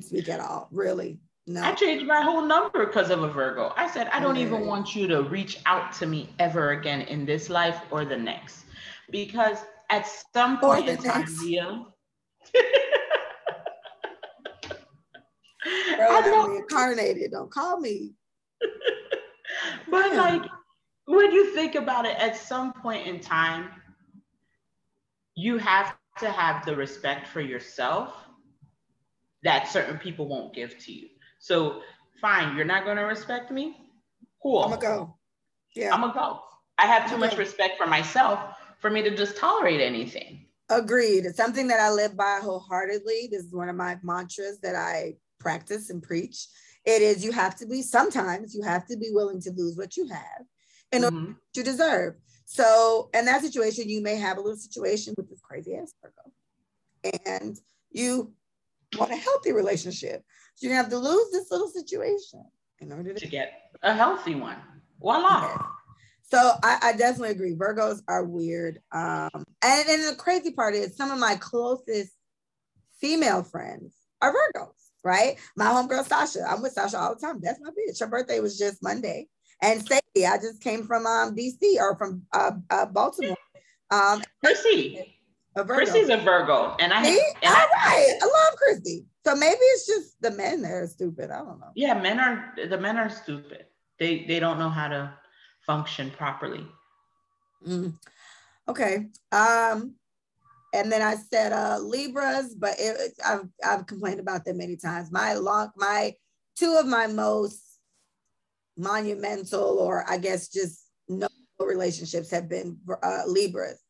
speak at all, really. No. I changed my whole number because of a Virgo. I said, I don't even want you to reach out to me ever again in this life or the next. Because at some point in time, Bro, I don't, reincarnated. Don't call me. but like, when you think about it, at some point in time, you have to have the respect for yourself that certain people won't give to you. So fine, you're not gonna respect me. Cool. I'm gonna go. Yeah. I'm gonna go. I have too much respect for myself for me to just tolerate anything. Agreed. It's something that I live by wholeheartedly. This is one of my mantras that I practice and preach. It is you have to be sometimes you have to be willing to lose what you have in mm-hmm. order to deserve. So in that situation, you may have a little situation with this crazy ass Virgo. And you want a healthy relationship. So you're gonna have to lose this little situation in order to, to get a healthy one. Voila. Yeah. So I, I, definitely agree. Virgos are weird. Um, and, and the crazy part is some of my closest female friends are Virgos, right? My homegirl Sasha. I'm with Sasha all the time. That's my bitch. Her birthday was just Monday. And Sadie, I just came from um, DC or from uh, uh, Baltimore. Um, Percy. A Chrissy's a Virgo, and I. See? And All I, right. I love Chrissy. So maybe it's just the men that are stupid. I don't know. Yeah, men are the men are stupid. They they don't know how to function properly. Mm. Okay. Um, and then I said uh Libras, but it, I've I've complained about them many times. My long my two of my most monumental, or I guess just no relationships have been uh, Libras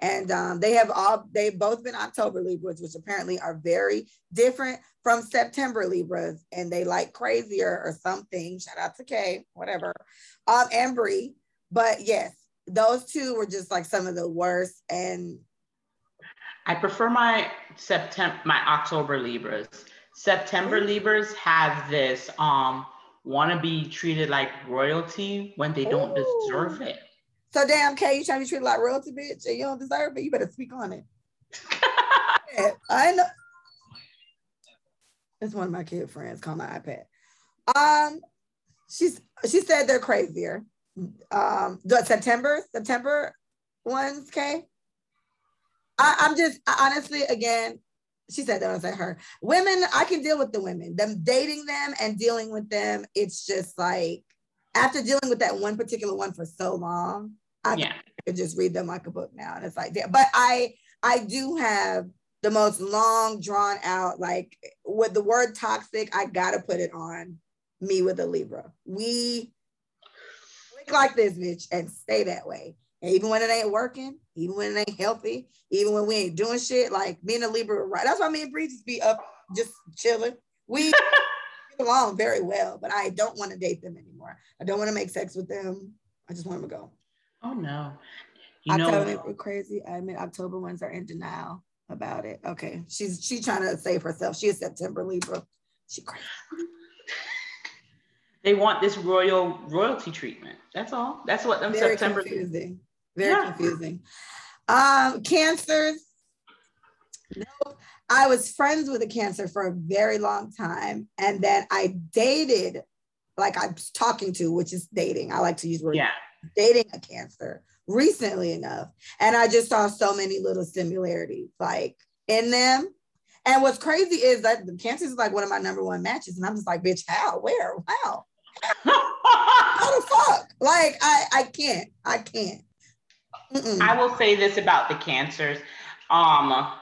and um, they have all they've both been october libras which apparently are very different from september libras and they like crazier or something shout out to kay whatever um and Bree. but yes those two were just like some of the worst and i prefer my september my october libras september libras have this um want to be treated like royalty when they don't Ooh. deserve it so damn, Kay, you trying to be treated like royalty, bitch, and you don't deserve it. You better speak on it. yeah, I know. It's one of my kid friends called my iPad. Um, she's she said they're crazier. Um, the September September ones, Kay. I, I'm just honestly again. She said that I said her women. I can deal with the women. Them dating them and dealing with them. It's just like after dealing with that one particular one for so long, I yeah. could just read them like a book now. And it's like, but I, I do have the most long drawn out like with the word toxic i gotta put it on me with a libra we click like this bitch and stay that way and even when it ain't working even when it ain't healthy even when we ain't doing shit like me and a libra right that's why me and Bree just be up just chilling we get along very well but i don't want to date them anymore i don't want to make sex with them i just want them to go oh no you October know, crazy. I admit October ones are in denial about it. Okay, she's she's trying to save herself. She is September Libra. She crazy. They want this royal royalty treatment. That's all. That's what them Very September. Confusing. Very yeah. confusing. Um, cancers. No, I was friends with a cancer for a very long time, and then I dated, like I'm talking to, which is dating. I like to use word. Yeah. Dating a cancer recently enough. And I just saw so many little similarities like in them. And what's crazy is that the cancer is like one of my number one matches. And I'm just like, bitch, how? Where? How? how the fuck? Like, I, I can't. I can't. Mm-mm. I will say this about the cancers. Um,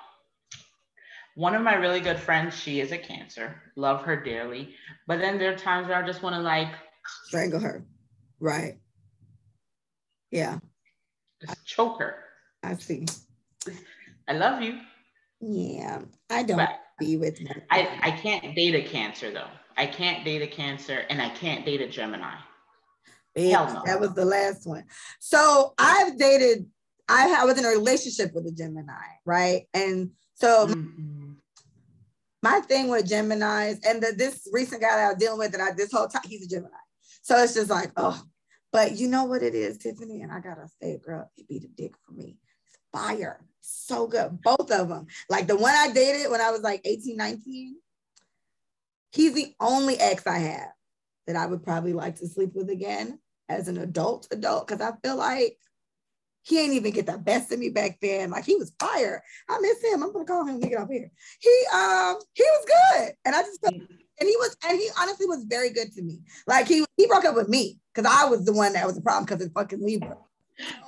one of my really good friends, she is a cancer. Love her dearly. But then there are times where I just want to like strangle her. Right. Yeah. Just choke her. I see. I love you. Yeah, I don't but be with. I, I can't date a cancer though. I can't date a cancer and I can't date a Gemini. Hell no. That was the last one. So I've dated, I, I was in a relationship with a Gemini, right? And so mm-hmm. my thing with Geminis and the, this recent guy that I was dealing with, that I this whole time, he's a Gemini. So it's just like, oh, but you know what it is, Tiffany? And I gotta say, girl, it be the dick for me. It's fire. So good. Both of them. Like the one I dated when I was like 18, 19, he's the only ex I have that I would probably like to sleep with again as an adult adult. Cause I feel like he ain't even get the best of me back then. Like he was fire. I miss him. I'm gonna call him. Get up here. He um he was good, and I just felt and he was, and he honestly was very good to me. Like he he broke up with me because I was the one that was the problem because it's fucking Libra.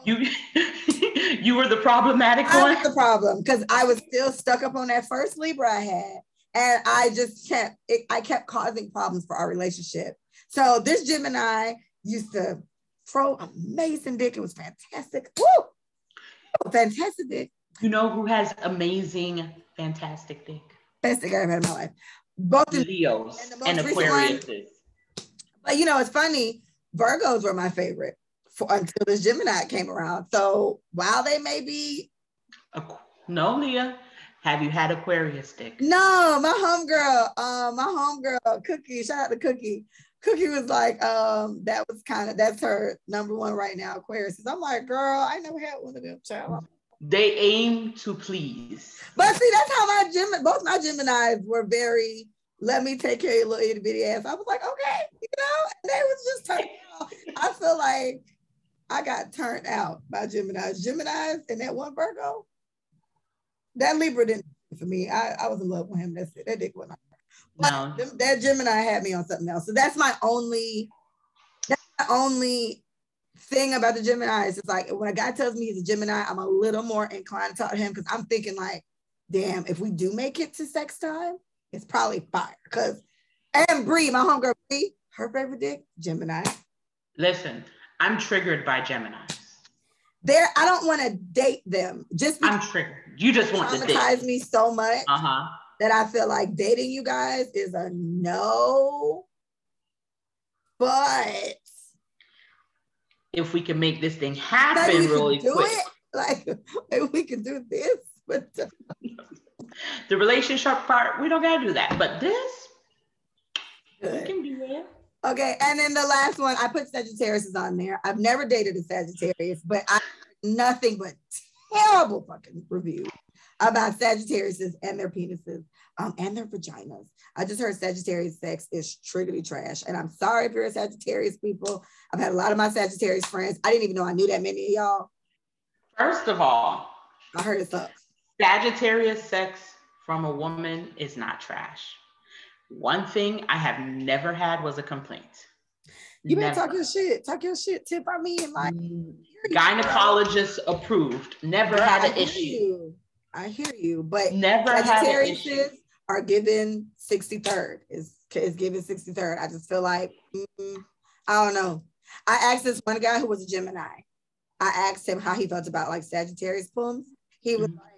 You you were the problematic I one. Was the problem because I was still stuck up on that first Libra I had, and I just kept it, I kept causing problems for our relationship. So this Gemini used to throw amazing dick. It was fantastic. Woo! Fantastic dick. You know who has amazing, fantastic dick? Best thing I ever had in my life both Leos and, and Aquarius. But you know, it's funny. Virgos were my favorite for, until this Gemini came around. So while they may be, no, Leah, have you had Aquarius dick? No, my homegirl, um, my homegirl Cookie. Shout out to Cookie. Cookie was like, um, that was kind of that's her number one right now, Aquarius. I'm like, girl, I never had one of them, child. They aim to please. But see, that's how my Gemini, both my Geminis were very, let me take care of your little itty bitty ass. I was like, okay, you know, and they was just turned out. I feel like I got turned out by Geminis. Geminis and that one Virgo, that Libra didn't for me. I, I was in love with him. That's it. That dick wasn't. No. That Gemini had me on something else. So that's my only, that's my only thing about the Gemini is it's like when a guy tells me he's a Gemini, I'm a little more inclined to talk to him because I'm thinking like, damn, if we do make it to sex time, it's probably fire. Because and Bree, my homegirl Bree, her favorite dick, Gemini. Listen, I'm triggered by Gemini. There, I don't want to date them. Just I'm triggered. You just want to date. me so much uh-huh. That I feel like dating you guys is a no. But if we can make this thing happen really quick. It. Like if we can do this, but the relationship part, we don't gotta do that. But this, Good. we can do it. Okay, and then the last one, I put Sagittarius is on there. I've never dated a Sagittarius, but I nothing but terrible fucking reviews about Sagittarius and their penises um, and their vaginas. I just heard Sagittarius sex is triggly trash. And I'm sorry if you're a Sagittarius people. I've had a lot of my Sagittarius friends. I didn't even know I knew that many of y'all. First of all, I heard it sucks. Sagittarius sex from a woman is not trash. One thing I have never had was a complaint. You better talk your shit. Talk your shit. Tip I mean, like gynecologist approved. Never had an issue. You. I hear you, but never Sagittarius are given 63rd. Is is given 63rd. I just feel like mm, I don't know. I asked this one guy who was a Gemini. I asked him how he felt about like Sagittarius poems. He was mm-hmm. like,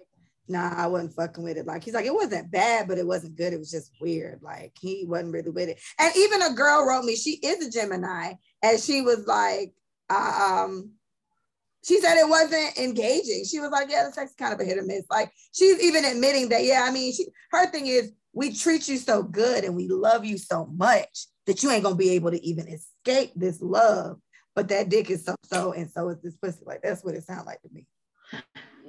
nah, I wasn't fucking with it. Like he's like, it wasn't bad, but it wasn't good. It was just weird. Like he wasn't really with it. And even a girl wrote me, she is a Gemini, and she was like, uh, um, she said it wasn't engaging. She was like, yeah, the sex is kind of a hit or miss. Like she's even admitting that, yeah, I mean, she her thing is we treat you so good and we love you so much that you ain't gonna be able to even escape this love. But that dick is so so, and so is this pussy. Like that's what it sounds like to me.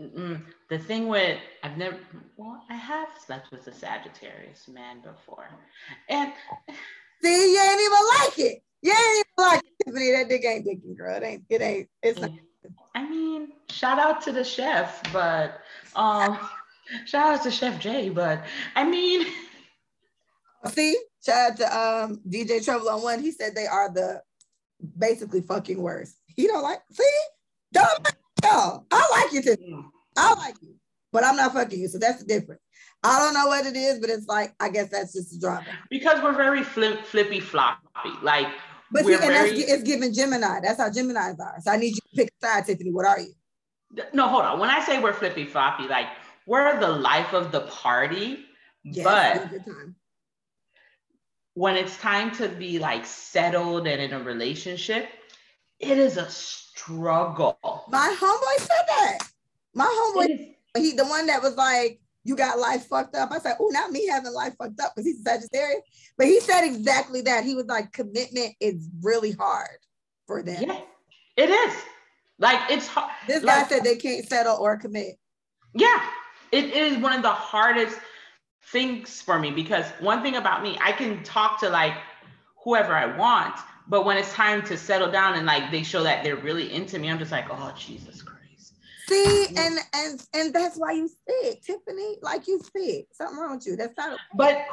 Mm-mm. The thing with I've never well, I have slept with a Sagittarius man before, and see, you ain't even like it. You ain't even like it, Tiffany. That dick ain't dicking, girl. It ain't. It ain't. It's not. I mean, shout out to the chef, but um, shout out to Chef Jay, but I mean, see, shout out to um DJ Trouble on one. He said they are the basically fucking worst. He don't like. See, don't like y'all. I like you too. I like you, but I'm not fucking you. So that's the difference. I don't know what it is, but it's like I guess that's just a drama. Because we're very flip, flippy floppy. Like but see, and very... that's it's giving Gemini. That's how Geminis are. So I need you pick a side, Tiffany. What are you? No, hold on. When I say we're flippy floppy, like we're the life of the party, yes, but when it's time to be like settled and in a relationship, it is a struggle. My homeboy said that. My homeboy, he the one that was like, you got life fucked up. I said, oh, not me having life fucked up because he's a Sagittarius. But he said exactly that. He was like, commitment is really hard for them. Yeah, it is. Like it's hard. This like, guy said they can't settle or commit. Yeah, it is one of the hardest things for me because one thing about me, I can talk to like whoever I want, but when it's time to settle down and like they show that they're really into me, I'm just like, oh Jesus Christ. See, mm-hmm. and and and that's why you sick, Tiffany. Like you sick. Something wrong with you. That's not. A- but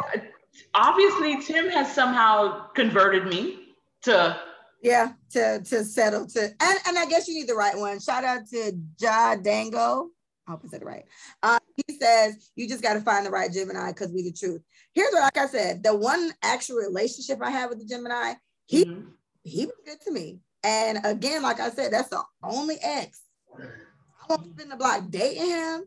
obviously, Tim has somehow converted me to. Yeah, to to settle to, and and I guess you need the right one. Shout out to Ja Dango. I hope I said it right. Uh, he says you just got to find the right Gemini because we the truth. Here's what, like I said, the one actual relationship I had with the Gemini, he mm-hmm. he was good to me. And again, like I said, that's the only ex I won't spend the block dating him,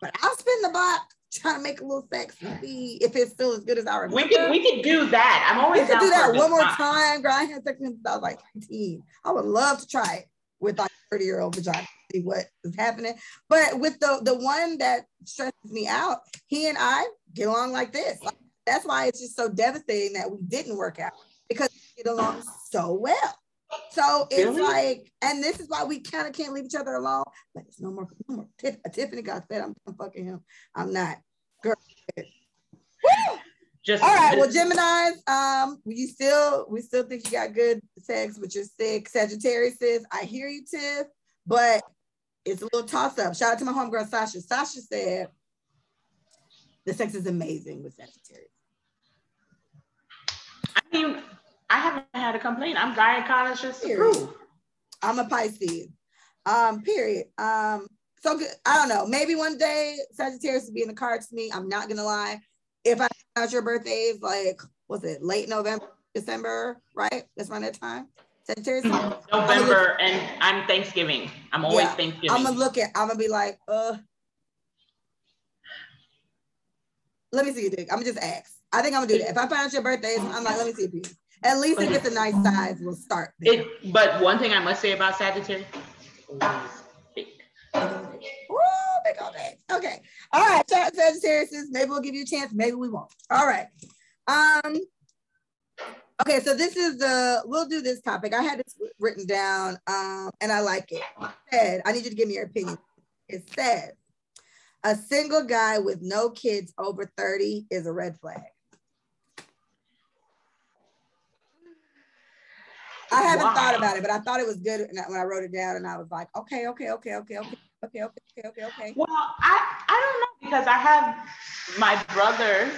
but I'll spend the block trying to make a little sex see if it's still as good as I remember. We could we could do that. I'm always we could do that one more time. time. Girl, I had sex since I was like 19. I would love to try it with like 30 year old vagina. See what is happening. But with the the one that stresses me out, he and I get along like this. Like, that's why it's just so devastating that we didn't work out because we get along so well. So it's really? like, and this is why we kind of can't leave each other alone. But it's no more, no more. Uh, Tiffany got. I'm, I'm fucking him. I'm not. Girl. Just all right. Well, Gemini's, um, you still we still think you got good sex, but you're sick. Sagittarius says, I hear you, Tiff, but it's a little toss up. Shout out to my homegirl Sasha. Sasha said the sex is amazing with Sagittarius. I mean, I haven't had a complaint. I'm gynecologist approved. I'm a Pisces. Um, period. Um, so good. I don't know. Maybe one day Sagittarius will be in the cards to me. I'm not gonna lie. If I out your birthdays, like was it late November, December, right? That's around that time. Sagittarius. November and I'm Thanksgiving. I'm always yeah, Thanksgiving. I'm gonna look at. I'm gonna be like, uh. Let me see you, Dick. I'm gonna just ask. I think I'm gonna do that. If I find out your birthdays, I'm like, let me see a piece. At least if it's a nice size, we'll start. There. It, but one thing I must say about Sagittarius. Woo, big old big. Okay. All right, Sagittarius. Maybe we'll give you a chance. Maybe we won't. All right. Um. Okay, so this is the we'll do this topic. I had this written down, um, and I like it. it said, I need you to give me your opinion. It says, a single guy with no kids over 30 is a red flag. I haven't thought about it, but I thought it was good when I wrote it down, and I was like, okay, okay, okay, okay, okay, okay, okay, okay, okay, okay. Well, I I don't know because I have my brothers.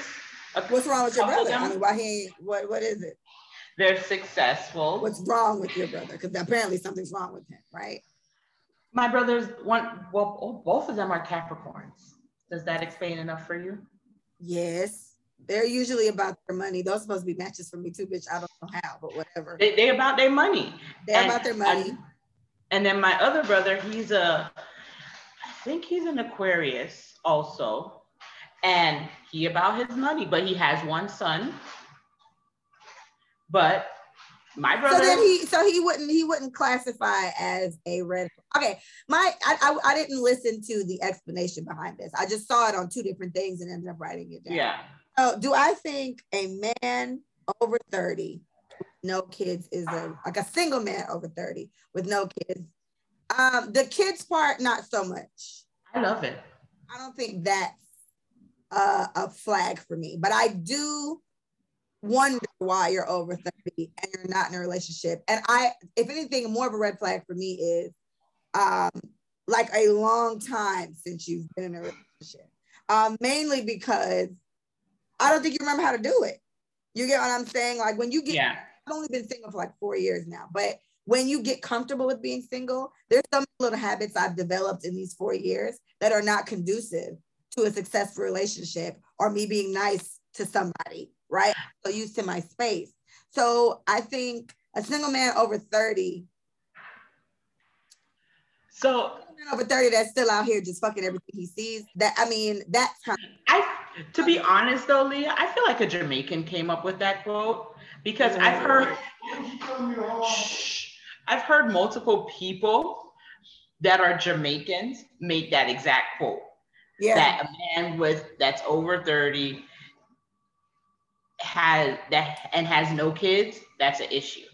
What's wrong with your brother? I mean, why he? What what is it? They're successful. What's wrong with your brother? Because apparently something's wrong with him, right? My brothers, one, well, oh, both of them are Capricorns. Does that explain enough for you? Yes. They're usually about their money. Those supposed to be matches for me too, bitch. I don't know how, but whatever. They they about their money. They're and, about their money. And, and then my other brother, he's a, think he's an Aquarius also, and he about his money, but he has one son. But my brother. So then he, so he wouldn't, he wouldn't classify as a red. Okay, my, I, I, I didn't listen to the explanation behind this. I just saw it on two different things and ended up writing it down. Yeah. So do I think a man over thirty, no kids, is a like a single man over thirty with no kids? Um, the kids part, not so much. I love it. I don't think that's uh, a flag for me, but I do wonder why you're over 30 and you're not in a relationship. And I, if anything, more of a red flag for me is um, like a long time since you've been in a relationship. Um, mainly because I don't think you remember how to do it. You get what I'm saying? Like when you get, yeah. I've only been single for like four years now, but when you get comfortable with being single, there's some little habits I've developed in these four years that are not conducive to a successful relationship or me being nice to somebody right? So used to my space. So I think a single man over 30. So over 30 that's still out here just fucking everything he sees. That I mean, that's kind of I to be honest though, Leah, I feel like a Jamaican came up with that quote because I've heard I've heard multiple people that are Jamaicans make that exact quote. Yeah. That a man with that's over 30 has that and has no kids, that's an issue.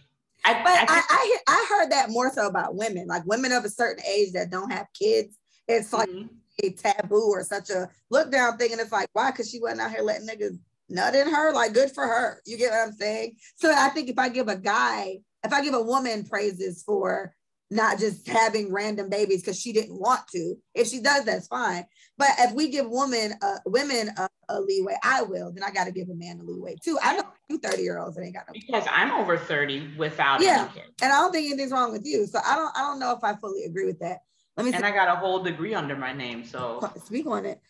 I, but I, I, I, heard that more so about women, like women of a certain age that don't have kids. It's like mm-hmm. a taboo or such a look down thing, and it's like why? Because she wasn't out here letting niggas nut in her. Like good for her. You get what I'm saying? So I think if I give a guy, if I give a woman praises for not just having random babies because she didn't want to. If she does, that's fine. But if we give women, uh, women a, a, leeway, I will. Then I got to give a man a leeway too. I know you thirty year olds that ain't got no. Because I'm over thirty without yeah, and I don't think anything's wrong with you. So I don't, I don't know if I fully agree with that. Let me. And see. I got a whole degree under my name, so speak on it.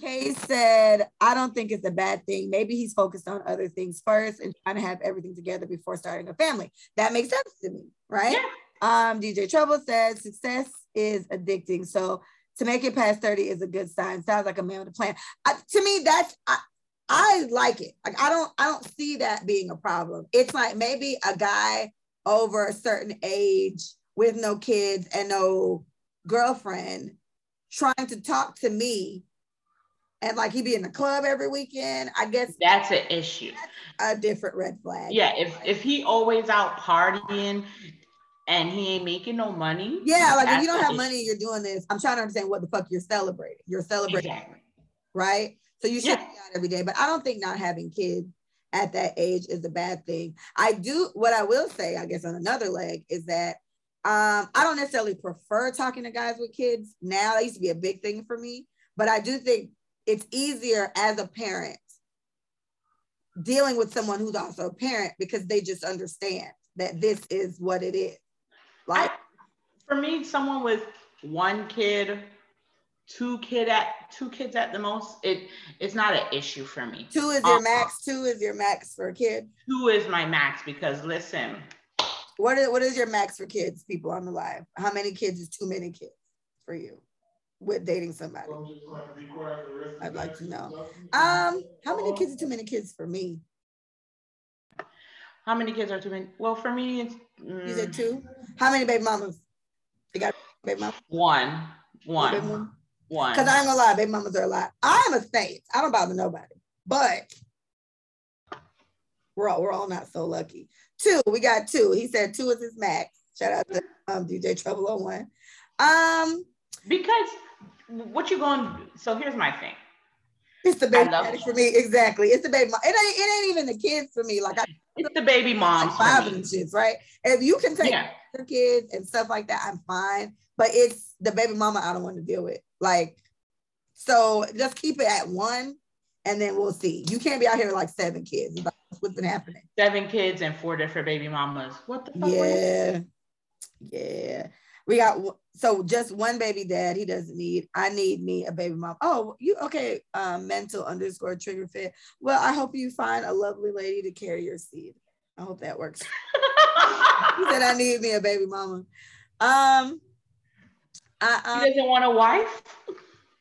Kay said, I don't think it's a bad thing. Maybe he's focused on other things first and trying to have everything together before starting a family. That makes sense to me, right? Yeah. Um, DJ Trouble says success is addicting. So to make it past 30 is a good sign. Sounds like a man with a plan. I, to me, that's I, I like it. Like I don't I don't see that being a problem. It's like maybe a guy over a certain age with no kids and no girlfriend trying to talk to me and like he'd be in the club every weekend. I guess that's an issue. That's a different red flag. Yeah, if if he always out partying and he ain't making no money. Yeah, like if you don't have money, you're doing this. I'm trying to understand what the fuck you're celebrating. You're celebrating, exactly. right? So you should yeah. be out every day. But I don't think not having kids at that age is a bad thing. I do what I will say, I guess on another leg, is that um, I don't necessarily prefer talking to guys with kids now. That used to be a big thing for me, but I do think it's easier as a parent dealing with someone who's also a parent because they just understand that this is what it is. Like I, for me, someone with one kid, two kid at two kids at the most, it it's not an issue for me. Two is your um, max. Two is your max for a kid. Two is my max because listen. What is what is your max for kids? People on the live. How many kids is too many kids for you? With dating somebody, I'd like to know. Um, how many kids are too many kids for me? How many kids are too many? Well, for me, it's. Mm, you said mm. two. How many baby mamas? You got baby mama? One. One. One. Because I ain't gonna lie, baby mamas are a lot. I'm a saint. I don't bother nobody. But we're all we're all not so lucky. Two. We got two. He said two is his max. Shout out to um, DJ Trouble on one. Um, because what you going? So here's my thing. It's the baby daddy for me. Exactly. It's the baby mom. It ain't, it ain't even the kids for me. Like I, it's the baby mom. Five of them shits, right? If you can take yeah. your kids and stuff like that, I'm fine. But it's the baby mama I don't want to deal with. Like, so just keep it at one and then we'll see. You can't be out here like seven kids. What's been happening? Seven kids and four different baby mamas. What the fuck? Yeah. Yeah. We got so just one baby dad. He doesn't need. I need me a baby mom. Oh, you okay? Um, mental underscore trigger fit. Well, I hope you find a lovely lady to carry your seed. I hope that works. he said I need me a baby mama. Um, I, um, he doesn't want a wife.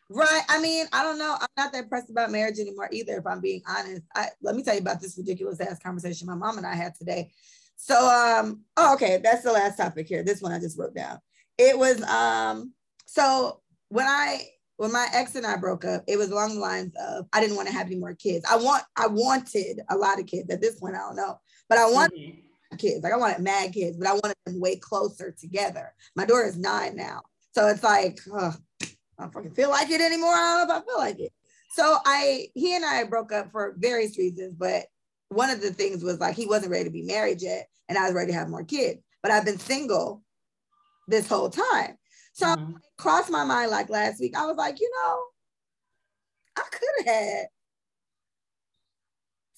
Right. I mean, I don't know. I'm not that pressed about marriage anymore either, if I'm being honest. I let me tell you about this ridiculous ass conversation my mom and I had today. So um, oh, okay, that's the last topic here. This one I just wrote down. It was um, so when I when my ex and I broke up, it was along the lines of I didn't want to have any more kids. I want I wanted a lot of kids. At this point, I don't know, but I want mm-hmm. kids. Like I wanted mad kids, but I wanted them way closer together. My daughter is nine now, so it's like. Ugh, I don't fucking feel like it anymore. I don't know if I feel like it. So I, he and I broke up for various reasons, but one of the things was like he wasn't ready to be married yet, and I was ready to have more kids. But I've been single this whole time. So mm-hmm. it crossed my mind like last week. I was like, you know, I could have had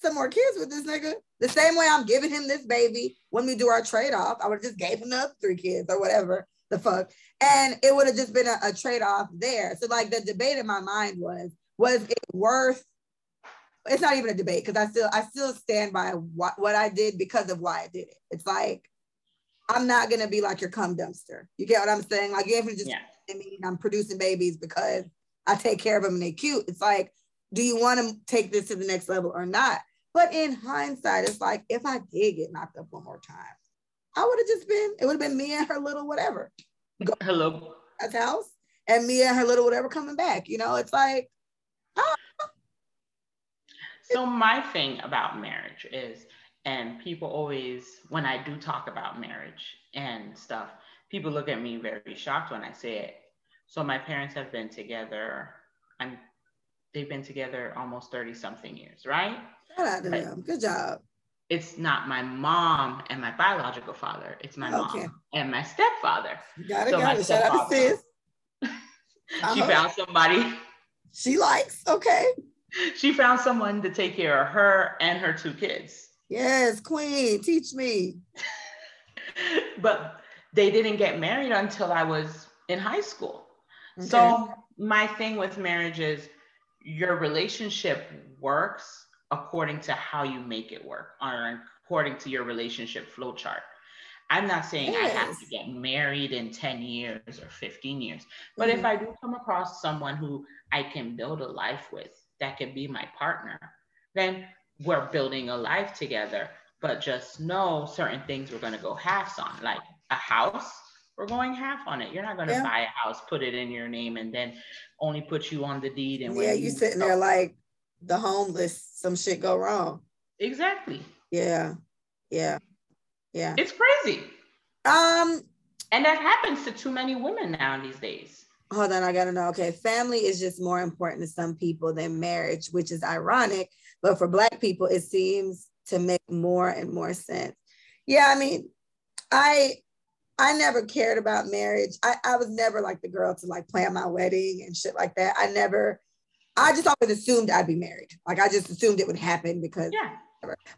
some more kids with this nigga. The same way I'm giving him this baby when we do our trade off, I would have just gave him the other three kids or whatever the fuck. And it would have just been a, a trade off there. So, like, the debate in my mind was, was it worth? It's not even a debate because I still I still stand by what, what I did because of why I did it. It's like I'm not gonna be like your cum dumpster. You get what I'm saying? Like you have to just yeah. I mean I'm producing babies because I take care of them and they're cute. It's like, do you want to take this to the next level or not? But in hindsight, it's like if I did get knocked up one more time, I would have just been, it would have been me and her little whatever. Go Hello. At the house and me and her little whatever coming back. You know, it's like, ah. So my thing about marriage is, and people always, when I do talk about marriage and stuff, people look at me very shocked when I say it. So my parents have been together. I'm they've been together almost 30 something years, right? Shout out to them. Good job it's not my mom and my biological father. It's my okay. mom and my stepfather. Got it, so got it. Shout out to sis. she uh-huh. found somebody. She likes, okay. She found someone to take care of her and her two kids. Yes, queen, teach me. but they didn't get married until I was in high school. Okay. So my thing with marriage is your relationship works according to how you make it work or according to your relationship flow chart. I'm not saying yes. I have to get married in 10 years or 15 years, but mm-hmm. if I do come across someone who I can build a life with that can be my partner, then we're building a life together. But just know certain things we're going to go halves on, like a house, we're going half on it. You're not going to yeah. buy a house, put it in your name, and then only put you on the deed. And yeah, you sitting there like, the homeless, some shit go wrong. Exactly. Yeah. Yeah. Yeah. It's crazy. Um, and that happens to too many women now these days. Hold on, I gotta know. Okay, family is just more important to some people than marriage, which is ironic. But for black people, it seems to make more and more sense. Yeah, I mean, I I never cared about marriage. I, I was never like the girl to like plan my wedding and shit like that. I never I just always assumed I'd be married. Like I just assumed it would happen because, yeah.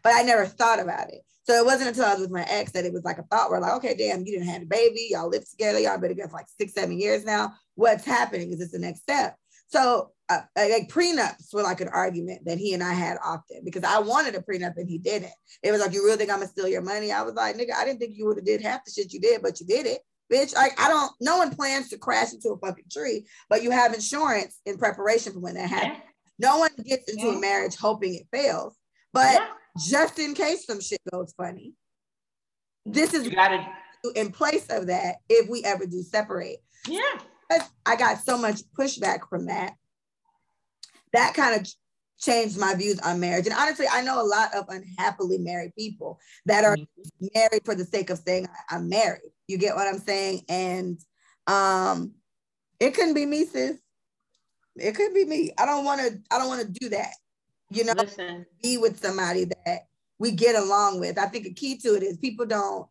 But I never thought about it. So it wasn't until I was with my ex that it was like a thought where like, okay, damn, you didn't have a baby, y'all live together, y'all been together for like six, seven years now. What's happening? Is this the next step? So uh, like prenups were like an argument that he and I had often because I wanted a prenup and he didn't. It was like, you really think I'm gonna steal your money? I was like, nigga, I didn't think you would have did half the shit you did, but you did it bitch. Like I don't. No one plans to crash into a fucking tree, but you have insurance in preparation for when that happens. Yeah. No one gets into yeah. a marriage hoping it fails, but yeah. just in case some shit goes funny, this is gotta, in place of that if we ever do separate. Yeah, I got so much pushback from that. That kind of changed my views on marriage. And honestly, I know a lot of unhappily married people that are mm-hmm. married for the sake of saying I'm married. You get what I'm saying? And um, it couldn't be me, sis. It could be me. I don't want to. I don't want to do that. You know, Listen. be with somebody that we get along with. I think a key to it is people don't.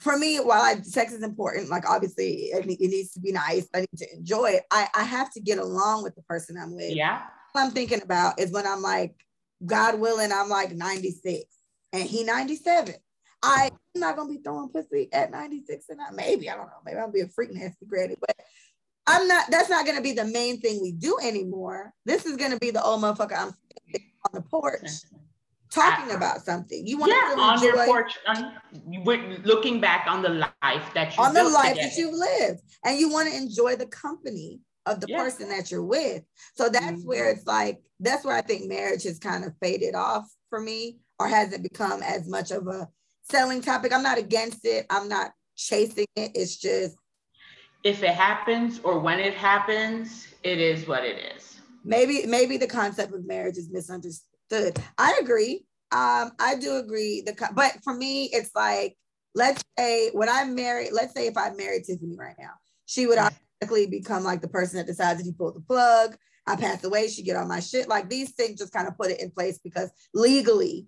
For me, while I, sex is important, like obviously it, it needs to be nice. I need to enjoy it. I, I have to get along with the person I'm with. Yeah. What I'm thinking about is when I'm like, God willing, I'm like 96 and he 97. I I'm not gonna be throwing pussy at 96 and I maybe I don't know, maybe I'll be a freak nasty granny, but I'm not that's not gonna be the main thing we do anymore. This is gonna be the old motherfucker I'm on the porch talking about something. You want yeah, to on your porch, on, looking back on the life that you on the life together. that you've lived, and you want to enjoy the company of the yeah. person that you're with. So that's mm-hmm. where it's like that's where I think marriage has kind of faded off for me, or hasn't become as much of a selling topic. I'm not against it. I'm not chasing it. It's just if it happens or when it happens, it is what it is. Maybe maybe the concept of marriage is misunderstood. I agree. Um, I do agree. The but for me, it's like let's say when I'm married. Let's say if I married Tiffany right now, she would automatically become like the person that decides if you pull the plug. I pass away, she get on my shit. Like these things just kind of put it in place because legally,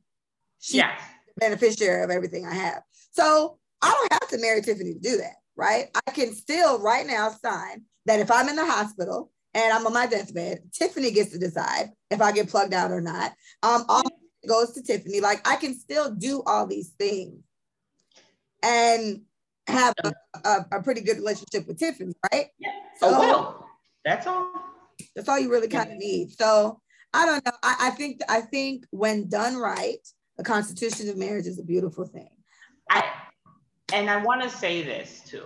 she's yes. the beneficiary of everything I have. So I don't have to marry Tiffany to do that, right? I can still right now sign that if I'm in the hospital and I'm on my deathbed, Tiffany gets to decide if I get plugged out or not. Um, all goes to Tiffany. Like I can still do all these things and have a, a, a pretty good relationship with Tiffany, right? Yeah. So oh, well, that's all. That's all you really kind of need. So I don't know. I, I think I think when done right, the constitution of marriage is a beautiful thing. I and I want to say this too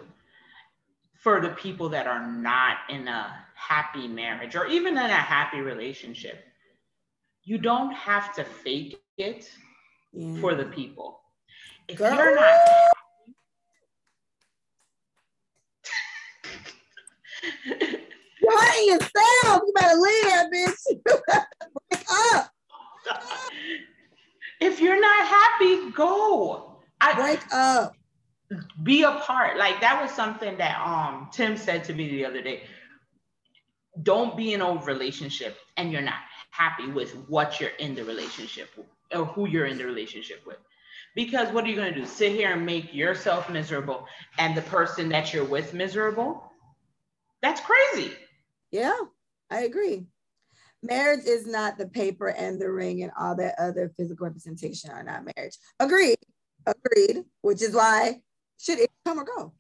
for the people that are not in a happy marriage or even in a happy relationship. You don't have to fake it yeah. for the people. If Girl. you're not Playing yourself. You better leave bitch. Break up. If you're not happy, go. I, Break up. Be a part. Like that was something that um Tim said to me the other day. Don't be in a relationship and you're not happy with what you're in the relationship with, or who you're in the relationship with. Because what are you going to do? Sit here and make yourself miserable and the person that you're with miserable? That's crazy. Yeah, I agree. Marriage is not the paper and the ring and all that other physical representation are not marriage. Agreed. Agreed. Which is why should it come or go?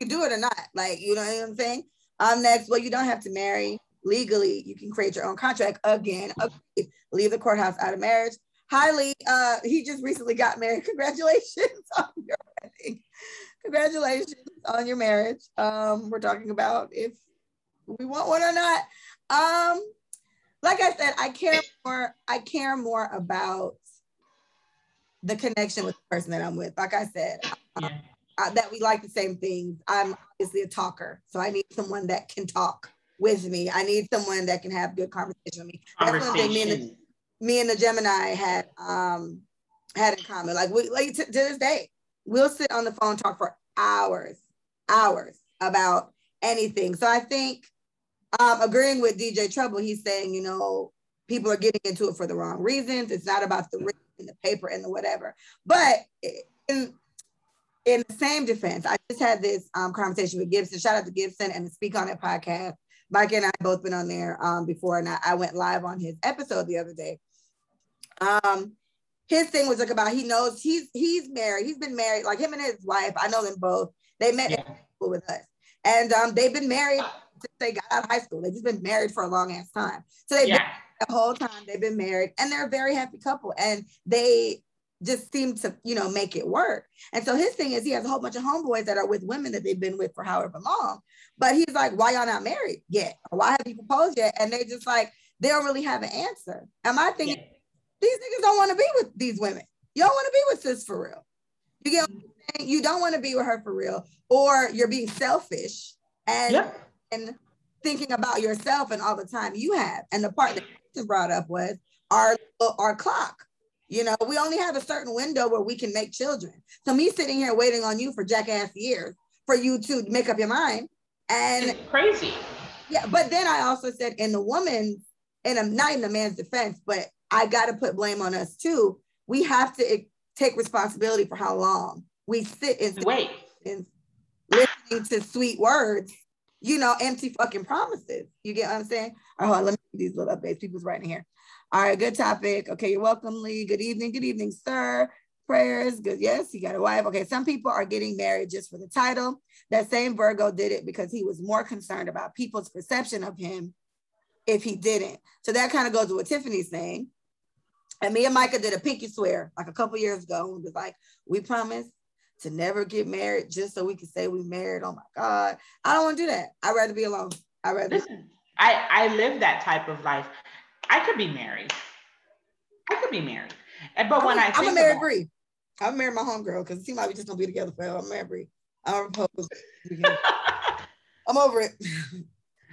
You do it or not. Like, you know what I'm saying? Um, next, well, you don't have to marry legally. You can create your own contract again. Leave the courthouse out of marriage. Highly, uh, he just recently got married. Congratulations on your wedding. Congratulations on your marriage. Um, we're talking about if we want one or not. Um, like I said, I care more. I care more about the connection with the person that I'm with. Like I said, um, I, that we like the same things. I'm obviously a talker, so I need someone that can talk with me. I need someone that can have good conversation with me. That's one thing me and the, me and the Gemini had um had in common. Like we like to, to this day, we'll sit on the phone talk for hours, hours about anything. So I think um, agreeing with DJ Trouble, he's saying, you know, people are getting into it for the wrong reasons. It's not about the and the paper and the whatever. But in in the same defense, I just had this um, conversation with Gibson. Shout out to Gibson and the Speak on It podcast. Mike and I both been on there um, before, and I, I, went live on his episode the other day. Um, his thing was like about he knows he's he's married. He's been married, like him and his wife. I know them both. They met yeah. with us, and um, they've been married since they got out of high school. They've just been married for a long ass time. So they've yeah. the whole time they've been married, and they're a very happy couple. And they just seem to, you know, make it work. And so his thing is he has a whole bunch of homeboys that are with women that they've been with for however long. But he's like, why y'all not married yet? Or why have you proposed yet? And they just like, they don't really have an answer. And my thing yeah. is, these niggas don't want to be with these women. You don't want to be with sis for real. You get You don't want to be with her for real, or you're being selfish and yeah. and thinking about yourself and all the time you have. And the part that brought up was our our clock. You know, we only have a certain window where we can make children. So me sitting here waiting on you for jackass years for you to make up your mind. And it's crazy. Yeah, but then I also said in the woman's, and I'm not in the man's defense, but I got to put blame on us too. We have to take responsibility for how long we sit and wait and listening to sweet words, you know, empty fucking promises. You get what I'm saying? Right, let me these little updates. People's writing here. All right, good topic. Okay, you're welcome, Lee. Good evening. Good evening, sir. prayers. Good. Yes, he got a wife. Okay. Some people are getting married just for the title. That same Virgo did it because he was more concerned about people's perception of him if he didn't. So that kind of goes with what Tiffany's saying. And me and Micah did a pinky swear like a couple years ago and was like, we promise to never get married just so we can say we married. Oh my God. I don't want to do that. I'd rather be alone. I'd rather Listen, I, I live that type of life. I could be married. I could be married. But when I'm, I I'm a married Bree. I'm married my homegirl because it seems like we just don't be together forever. I'm married Bree. I'm opposed. I'm over it.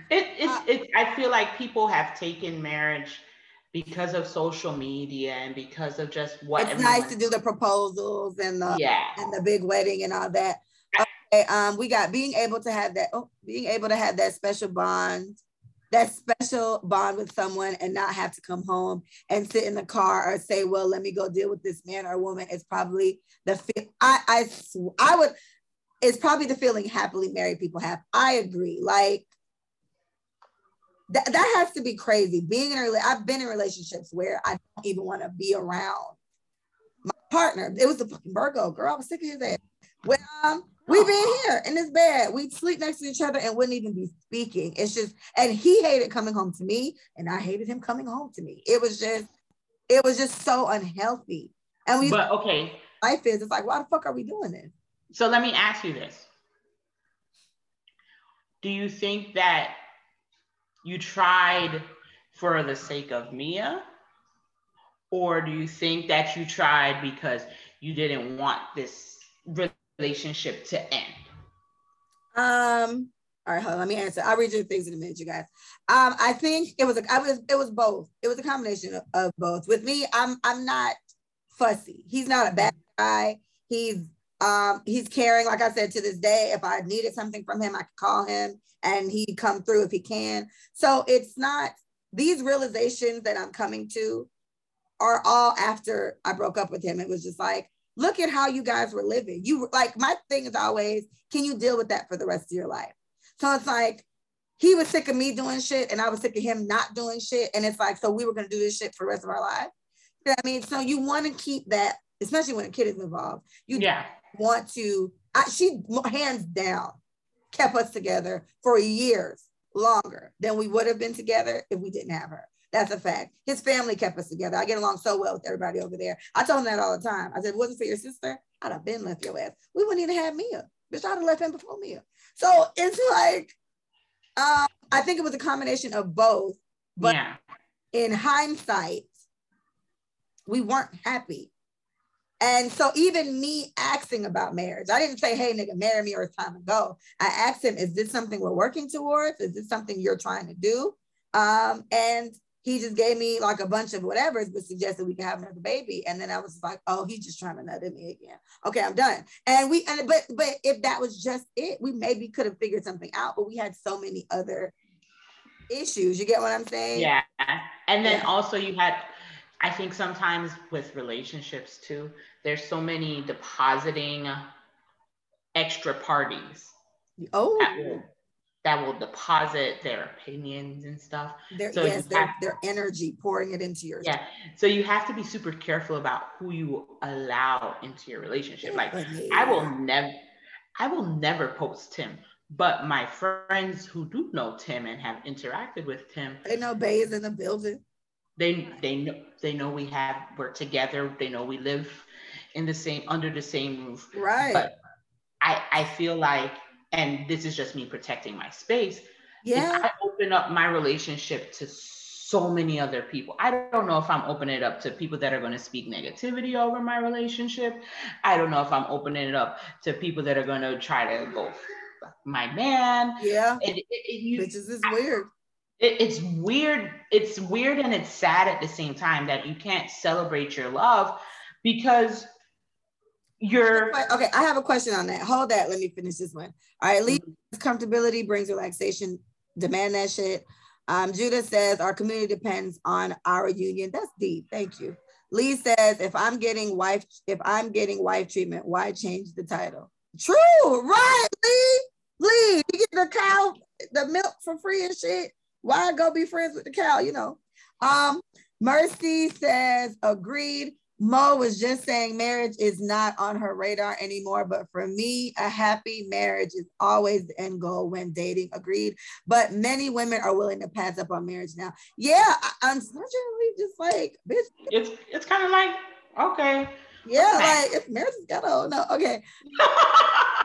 It, it, it, I feel like people have taken marriage because of social media and because of just what it's nice to do the proposals and the yeah and the big wedding and all that. Okay, um, we got being able to have that oh, being able to have that special bond, that special bond with someone and not have to come home and sit in the car or say, well, let me go deal with this man or woman. It's probably the I I I would it's probably the feeling happily married people have. I agree. Like that, that has to be crazy. Being in a I've been in relationships where I don't even want to be around my partner. It was the fucking Virgo girl. I was sick of his ass. When um we oh. been here in this bed, we'd sleep next to each other and wouldn't even be speaking. It's just, and he hated coming home to me, and I hated him coming home to me. It was just, it was just so unhealthy. And we, but okay, life is. It's like, why the fuck are we doing this? So let me ask you this: Do you think that you tried for the sake of Mia? Or do you think that you tried because you didn't want this relationship to end? Um, all right, hold on, let me answer. I'll read you things in a minute, you guys. Um, I think it was a I was it was both. It was a combination of, of both. With me, I'm I'm not fussy. He's not a bad guy. He's um, he's caring, like I said, to this day. If I needed something from him, I could call him and he'd come through if he can. So it's not these realizations that I'm coming to are all after I broke up with him. It was just like, look at how you guys were living. You like, my thing is always, can you deal with that for the rest of your life? So it's like, he was sick of me doing shit and I was sick of him not doing shit. And it's like, so we were going to do this shit for the rest of our life. You know I mean? So you want to keep that, especially when a kid is involved. You yeah. want to, I, she hands down kept us together for years longer than we would have been together if we didn't have her. That's a fact. His family kept us together. I get along so well with everybody over there. I told him that all the time. I said, it wasn't for your sister, I'd have been left your ass. We wouldn't even have Mia. Bitch, I'd have left him before Mia. So it's like, um, I think it was a combination of both. But yeah. in hindsight, we weren't happy and so even me asking about marriage, I didn't say, hey, nigga, marry me or it's time to go. I asked him, is this something we're working towards? Is this something you're trying to do? Um, and he just gave me like a bunch of whatevers, but suggested we could have another baby. And then I was like, oh, he's just trying to nut at me again. Okay, I'm done. And we, and but but if that was just it, we maybe could have figured something out. But we had so many other issues. You get what I'm saying? Yeah. And then yeah. also you had I think sometimes with relationships too, there's so many depositing extra parties. Oh. Will, that will deposit their opinions and stuff. Their, so yes, their, their energy, pouring it into your. Yeah. So you have to be super careful about who you allow into your relationship. Like I will never, I will never post Tim. But my friends who do know Tim and have interacted with Tim, they know Bay is in the building they they know they know we have we're together they know we live in the same under the same roof right but i i feel like and this is just me protecting my space yeah. I open up my relationship to so many other people. I don't know if i'm opening it up to people that are going to speak negativity over my relationship. I don't know if i'm opening it up to people that are going to try to go my man. Yeah. It, it, it you, which is weird. It, it's weird. It's weird and it's sad at the same time that you can't celebrate your love because you're okay. I have a question on that. Hold that. Let me finish this one. All right, leave comfortability brings relaxation. Demand that shit. Um, Judah says our community depends on our union. That's deep. Thank you. Lee says if I'm getting wife, if I'm getting wife treatment, why change the title? True, right, Lee? Lee, you get the cow, the milk for free and shit. Why go be friends with the cow? You know. Um, Mercy says, agreed. Mo was just saying marriage is not on her radar anymore, but for me, a happy marriage is always the end goal when dating. Agreed. But many women are willing to pass up on marriage now. Yeah, unfortunately, just like bitch. It's it's kind of like okay. Yeah, okay. like if marriage is oh, no, okay.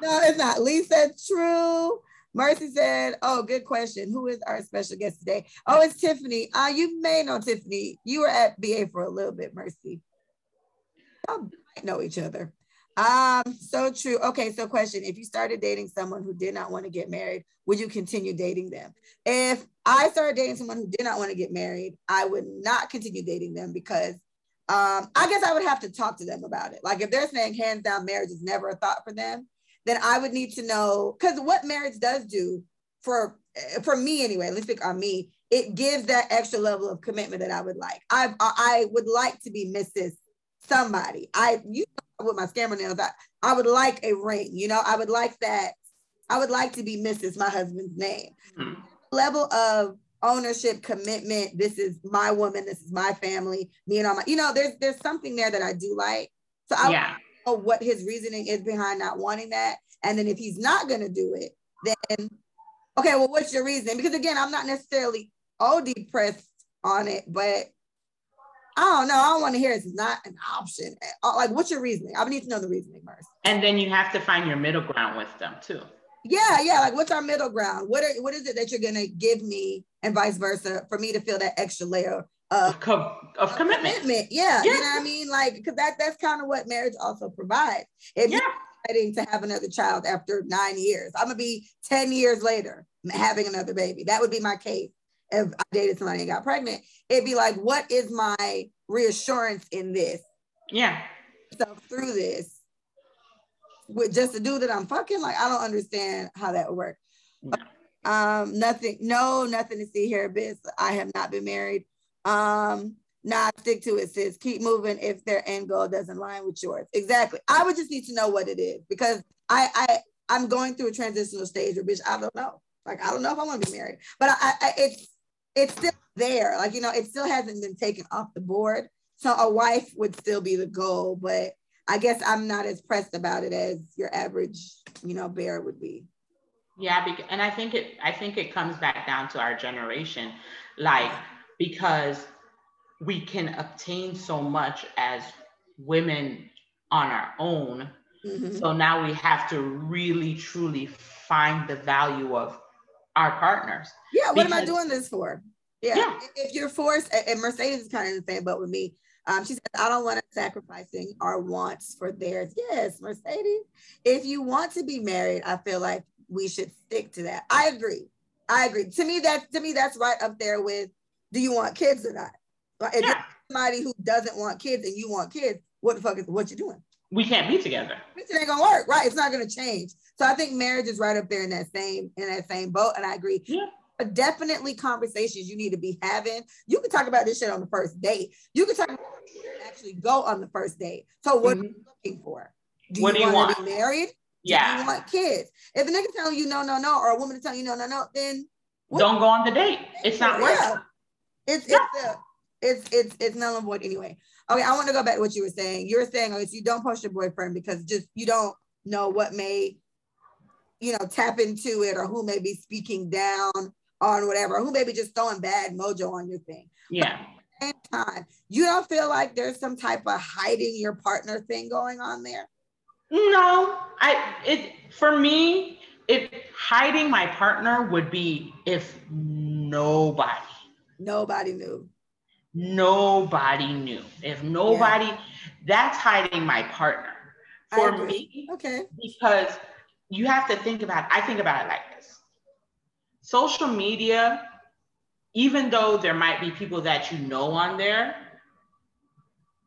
no, it's not. Lee said true. Mercy said, "Oh, good question. Who is our special guest today? Oh, it's Tiffany. Uh, you may know Tiffany. You were at BA for a little bit, Mercy know each other. Um, so true. Okay, so question: If you started dating someone who did not want to get married, would you continue dating them? If I started dating someone who did not want to get married, I would not continue dating them because um, I guess I would have to talk to them about it. Like if they're saying hands down marriage is never a thought for them, then I would need to know because what marriage does do for for me anyway. Let's speak on me. It gives that extra level of commitment that I would like. I I would like to be Mrs somebody. I you know, with my scammer nails, I, I would like a ring, you know, I would like that. I would like to be Mrs. My husband's name. Mm-hmm. Level of ownership, commitment. This is my woman, this is my family, me and all my, you know, there's there's something there that I do like. So I yeah. know what his reasoning is behind not wanting that. And then if he's not gonna do it, then okay, well, what's your reason? Because again, I'm not necessarily all depressed on it, but I don't know. I don't want to hear it's not an option. Uh, like, what's your reasoning? I need to know the reasoning first. And then you have to find your middle ground with them too. Yeah, yeah. Like, what's our middle ground? What are, what is it that you're gonna give me, and vice versa, for me to feel that extra layer of, of, of commitment. commitment? Yeah, yeah, you know what I mean. Like, because that that's kind of what marriage also provides. If yeah. you're ready to have another child after nine years, I'm gonna be ten years later having another baby. That would be my case if I dated somebody and got pregnant, it'd be like, what is my reassurance in this? Yeah. So through this, with just a dude that I'm fucking, like I don't understand how that would work. Um, nothing, no, nothing to see here, Biz. I have not been married. Um, nah, stick to it, sis. Keep moving if their end goal doesn't line with yours. Exactly. I would just need to know what it is because I I I'm going through a transitional stage where bitch, I don't know. Like I don't know if I want to be married, but I, I it's it's still there. Like, you know, it still hasn't been taken off the board. So a wife would still be the goal, but I guess I'm not as pressed about it as your average, you know, bear would be. Yeah, and I think it I think it comes back down to our generation, like because we can obtain so much as women on our own. Mm-hmm. So now we have to really truly find the value of our partners. Yeah, what am I doing this for? Yeah. yeah. If you're forced, and Mercedes is kind of the same boat with me. Um, she said, I don't want to sacrificing our wants for theirs. Yes, Mercedes. If you want to be married, I feel like we should stick to that. I agree. I agree. To me, that to me, that's right up there with do you want kids or not? Like, if yeah. somebody who doesn't want kids and you want kids, what the fuck is what you doing? We can't be together. It ain't gonna work, right? It's not gonna change. So I think marriage is right up there in that same in that same boat, and I agree. Yeah. But definitely conversations you need to be having. You can talk about this shit on the first date. You can talk actually go on the first date. So what mm-hmm. are you looking for? Do what you, do you want to be married? Yeah. Do you want kids? If a nigga telling you no, no, no, or a woman telling you no, no, no, then what? don't go on the date. It's not worth it. It's it's a, it's it's it's null and void anyway. Okay, I want to go back to what you were saying. You were saying, oh, you don't post your boyfriend because just you don't know what may you know, tap into it or who may be speaking down on whatever, who may be just throwing bad mojo on your thing. Yeah. same time, you don't feel like there's some type of hiding your partner thing going on there? No, I it for me, it hiding my partner would be if nobody nobody knew. Nobody knew. If nobody, yeah. that's hiding my partner. For me, okay. Because you have to think about i think about it like this social media even though there might be people that you know on there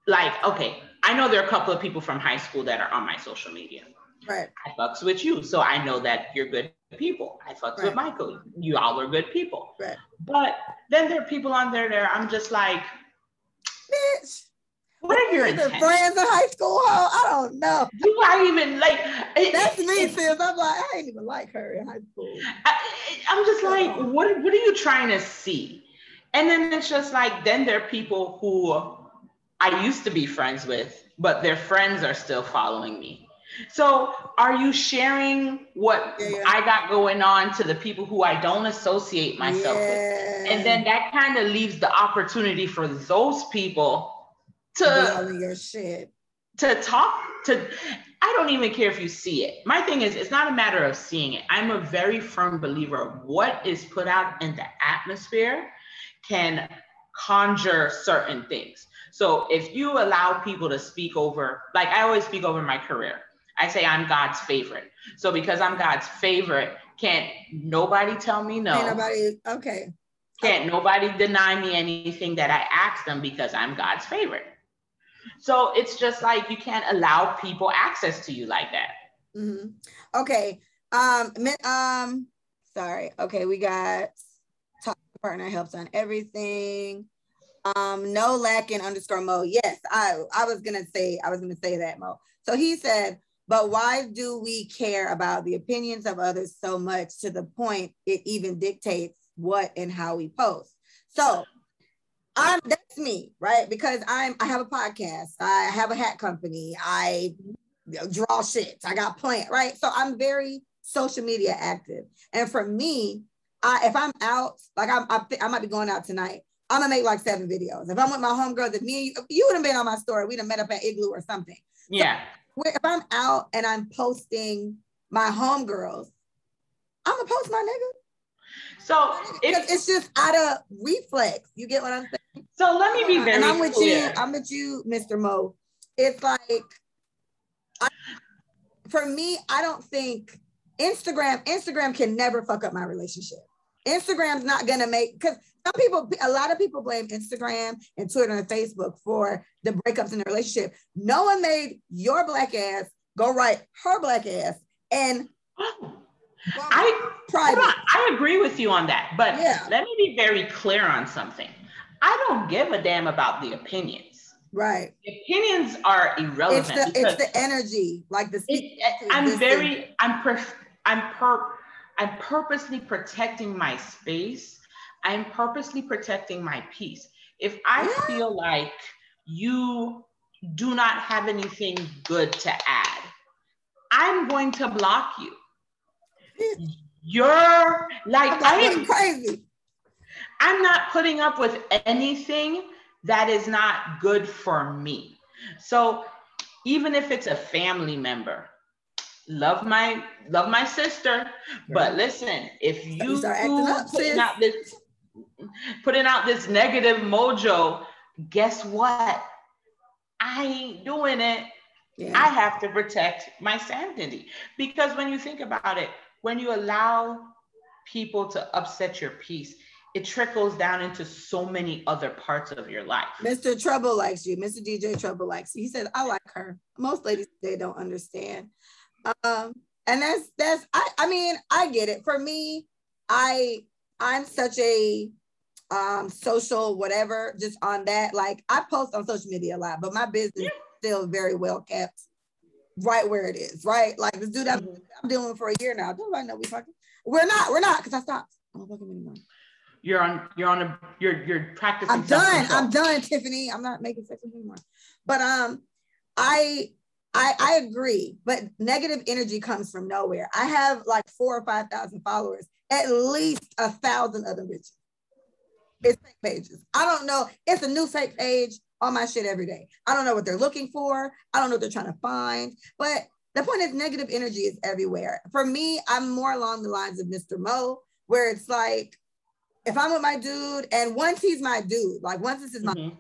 like okay i know there are a couple of people from high school that are on my social media right i fucks with you so i know that you're good people i fucks right. with michael you all are good people right but then there are people on there that i'm just like bitch what are your friends in high school? Huh? I don't know. Do I even like? That's me, sis. I'm like, I ain't even like her in high school. I, am just like, what? What are you trying to see? And then it's just like, then there are people who I used to be friends with, but their friends are still following me. So are you sharing what yeah. I got going on to the people who I don't associate myself yeah. with? And then that kind of leaves the opportunity for those people to your shit. To talk to I don't even care if you see it. My thing is, it's not a matter of seeing it. I'm a very firm believer of what is put out in the atmosphere can conjure certain things. So if you allow people to speak over, like I always speak over my career, I say I'm God's favorite. So because I'm God's favorite, can't nobody tell me no. Can't nobody, okay. Can't okay. nobody deny me anything that I ask them because I'm God's favorite. So it's just like you can't allow people access to you like that. Mm-hmm. Okay. Um, um, sorry. Okay, we got top partner helps on everything. Um, no lacking underscore Mo. Yes, I I was gonna say I was gonna say that Mo. So he said, but why do we care about the opinions of others so much to the point it even dictates what and how we post? So I'm that's me, right? Because I'm I have a podcast, I have a hat company, I draw shit, I got plant, right? So I'm very social media active. And for me, I if I'm out, like I'm, I, I might be going out tonight. I'm gonna make like seven videos. If I'm with my homegirls, if me you, you would have been on my story, we'd have met up at Igloo or something. Yeah. So if I'm out and I'm posting my homegirls, I'm gonna post my nigga. So if, it's just out of reflex. You get what I'm saying? So let me be very and I'm with clear. you. I'm with you, Mr. Mo. It's like I, for me, I don't think Instagram, Instagram can never fuck up my relationship. Instagram's not gonna make because some people, a lot of people blame Instagram and Twitter and Facebook for the breakups in the relationship. No one made your black ass go write her black ass and I private. I agree with you on that, but yeah. let me be very clear on something. I don't give a damn about the opinions. Right. The opinions are irrelevant. It's the, it's the energy, like the. It, I'm very. I'm per. I'm per. I'm purposely protecting my space. I'm purposely protecting my peace. If I yeah. feel like you do not have anything good to add, I'm going to block you. You're like I am crazy. I'm not putting up with anything that is not good for me. So even if it's a family member, love my love my sister, but listen, if you start acting up, putting out this putting out this negative mojo, guess what? I ain't doing it. Yeah. I have to protect my sanity because when you think about it, when you allow people to upset your peace, it trickles down into so many other parts of your life. Mr. Trouble likes you. Mr. DJ Trouble likes you. He said, I like her. Most ladies, they don't understand. Um, and that's that's I, I mean, I get it. For me, I I'm such a um social whatever, just on that. Like I post on social media a lot, but my business yeah. still very well kept right where it is, right? Like this dude I'm, mm-hmm. I'm dealing for a year now. Don't I know we fucking? We're not. We're not because I stopped. I don't fucking anymore. You're on. You're on a. You're you're practicing. I'm done. I'm done, Tiffany. I'm not making sex with anymore. But um, I I I agree. But negative energy comes from nowhere. I have like four or five thousand followers. At least a thousand of them bitches. It's fake pages. I don't know. It's a new fake page on my shit every day. I don't know what they're looking for. I don't know what they're trying to find. But the point is, negative energy is everywhere. For me, I'm more along the lines of Mr. Mo, where it's like, if I'm with my dude, and once he's my dude, like once this is my mm-hmm.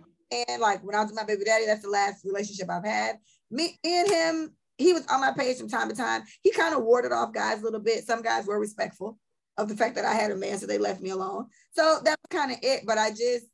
and like when I was with my baby daddy, that's the last relationship I've had. Me and him, he was on my page from time to time. He kind of warded off guys a little bit. Some guys were respectful of the fact that I had a man, so they left me alone. So that was kind of it. But I just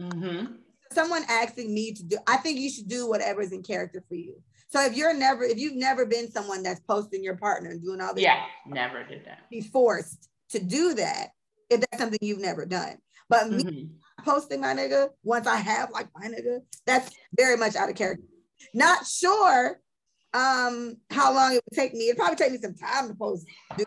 mm-hmm someone asking me to do, I think you should do whatever is in character for you. So if you're never, if you've never been someone that's posting your partner and doing all this, yeah, never did that. Be forced to do that if that's something you've never done. But mm-hmm. me posting my nigga once I have like my nigga, that's very much out of character. Not sure um how long it would take me. It'd probably take me some time to post.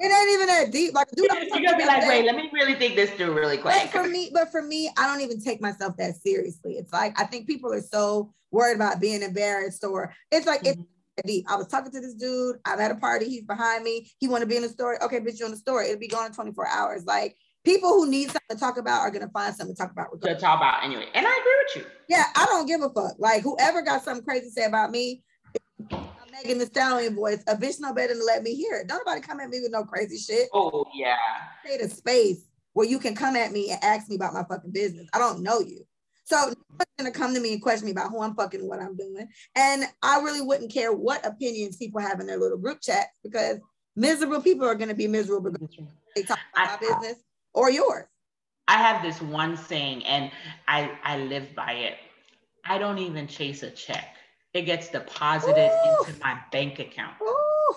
It ain't even that deep. Like, dude, you're gonna be like, wait, let me really think this through really quick. But for me, but for me, I don't even take myself that seriously. It's like I think people are so worried about being embarrassed, or it's like mm-hmm. it's deep. I was talking to this dude. I'm at a party. He's behind me. He want to be in the story. Okay, bitch, you in the story. It'll be gone in 24 hours. Like people who need something to talk about are gonna find something to talk about. To talk about anyway. And I agree with you. Yeah, I don't give a fuck. Like whoever got something crazy to say about me, Megan Thee Stallion voice, a bitch no better than let me hear it. Don't nobody come at me with no crazy shit. Oh yeah. Create a space where you can come at me and ask me about my fucking business. I don't know you. So nobody's gonna come to me and question me about who I'm fucking what I'm doing. And I really wouldn't care what opinions people have in their little group chats because miserable people are gonna be miserable because they talk about I, business or yours. I have this one saying and I I live by it. I don't even chase a check it gets deposited Ooh. into my bank account. Ooh.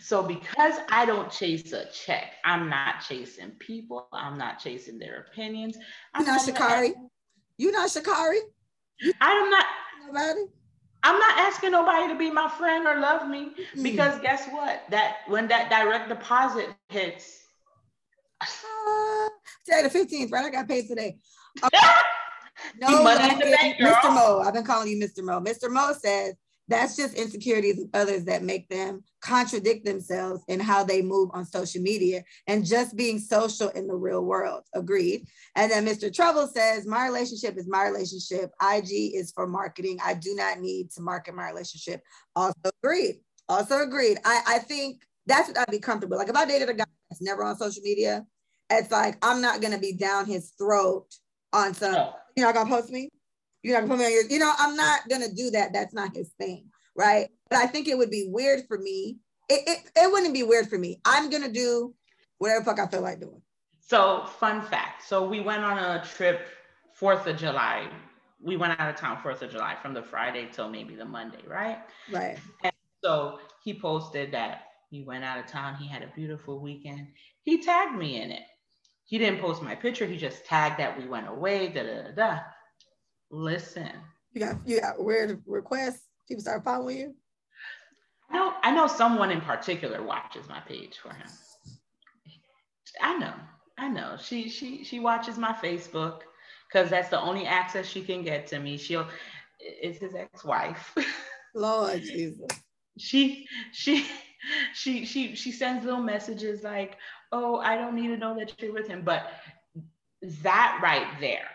So because I don't chase a check, I'm not chasing people. I'm not chasing their opinions. I'm You're not Sha'Carri. You're not Sha'Carri. I'm not nobody. I'm not asking nobody to be my friend or love me mm. because guess what? That when that direct deposit hits. Today the 15th, right? I got paid today. Okay. No, bank, Mr. Mo. I've been calling you Mr. Mo. Mr. Mo says that's just insecurities of others that make them contradict themselves in how they move on social media and just being social in the real world. Agreed. And then Mr. Trouble says, My relationship is my relationship. IG is for marketing. I do not need to market my relationship. Also agreed. Also agreed. I, I think that's what I'd be comfortable. Like if I dated a guy that's never on social media, it's like I'm not gonna be down his throat on some. No you're not gonna post me. You're not gonna put me on your, you know, I'm not gonna do that. That's not his thing, right? But I think it would be weird for me. It, it, it wouldn't be weird for me. I'm gonna do whatever fuck I feel like doing. So fun fact. So we went on a trip Fourth of July. We went out of town Fourth of July from the Friday till maybe the Monday, right? Right. And so he posted that he went out of town. He had a beautiful weekend. He tagged me in it. He didn't post my picture. He just tagged that we went away. Da da da. da. Listen. You got you got weird requests. People start following you. I know. I know someone in particular watches my page for him. I know. I know. She she she watches my Facebook because that's the only access she can get to me. She'll. It's his ex-wife. Lord Jesus. She she she she she sends little messages like, "Oh, I don't need to know that you're with him," but that right there,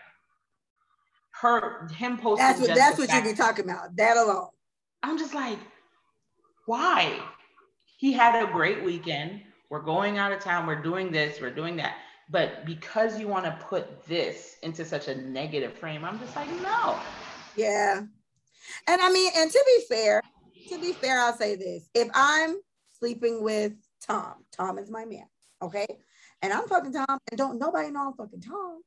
her him posting. That's what that's what you be talking about. That alone. I'm just like, why? He had a great weekend. We're going out of town. We're doing this. We're doing that. But because you want to put this into such a negative frame, I'm just like, no. Yeah. And I mean, and to be fair, to be fair, I'll say this. If I'm sleeping with Tom. Tom is my man. Okay. And I'm fucking Tom and don't nobody know I'm fucking Tom.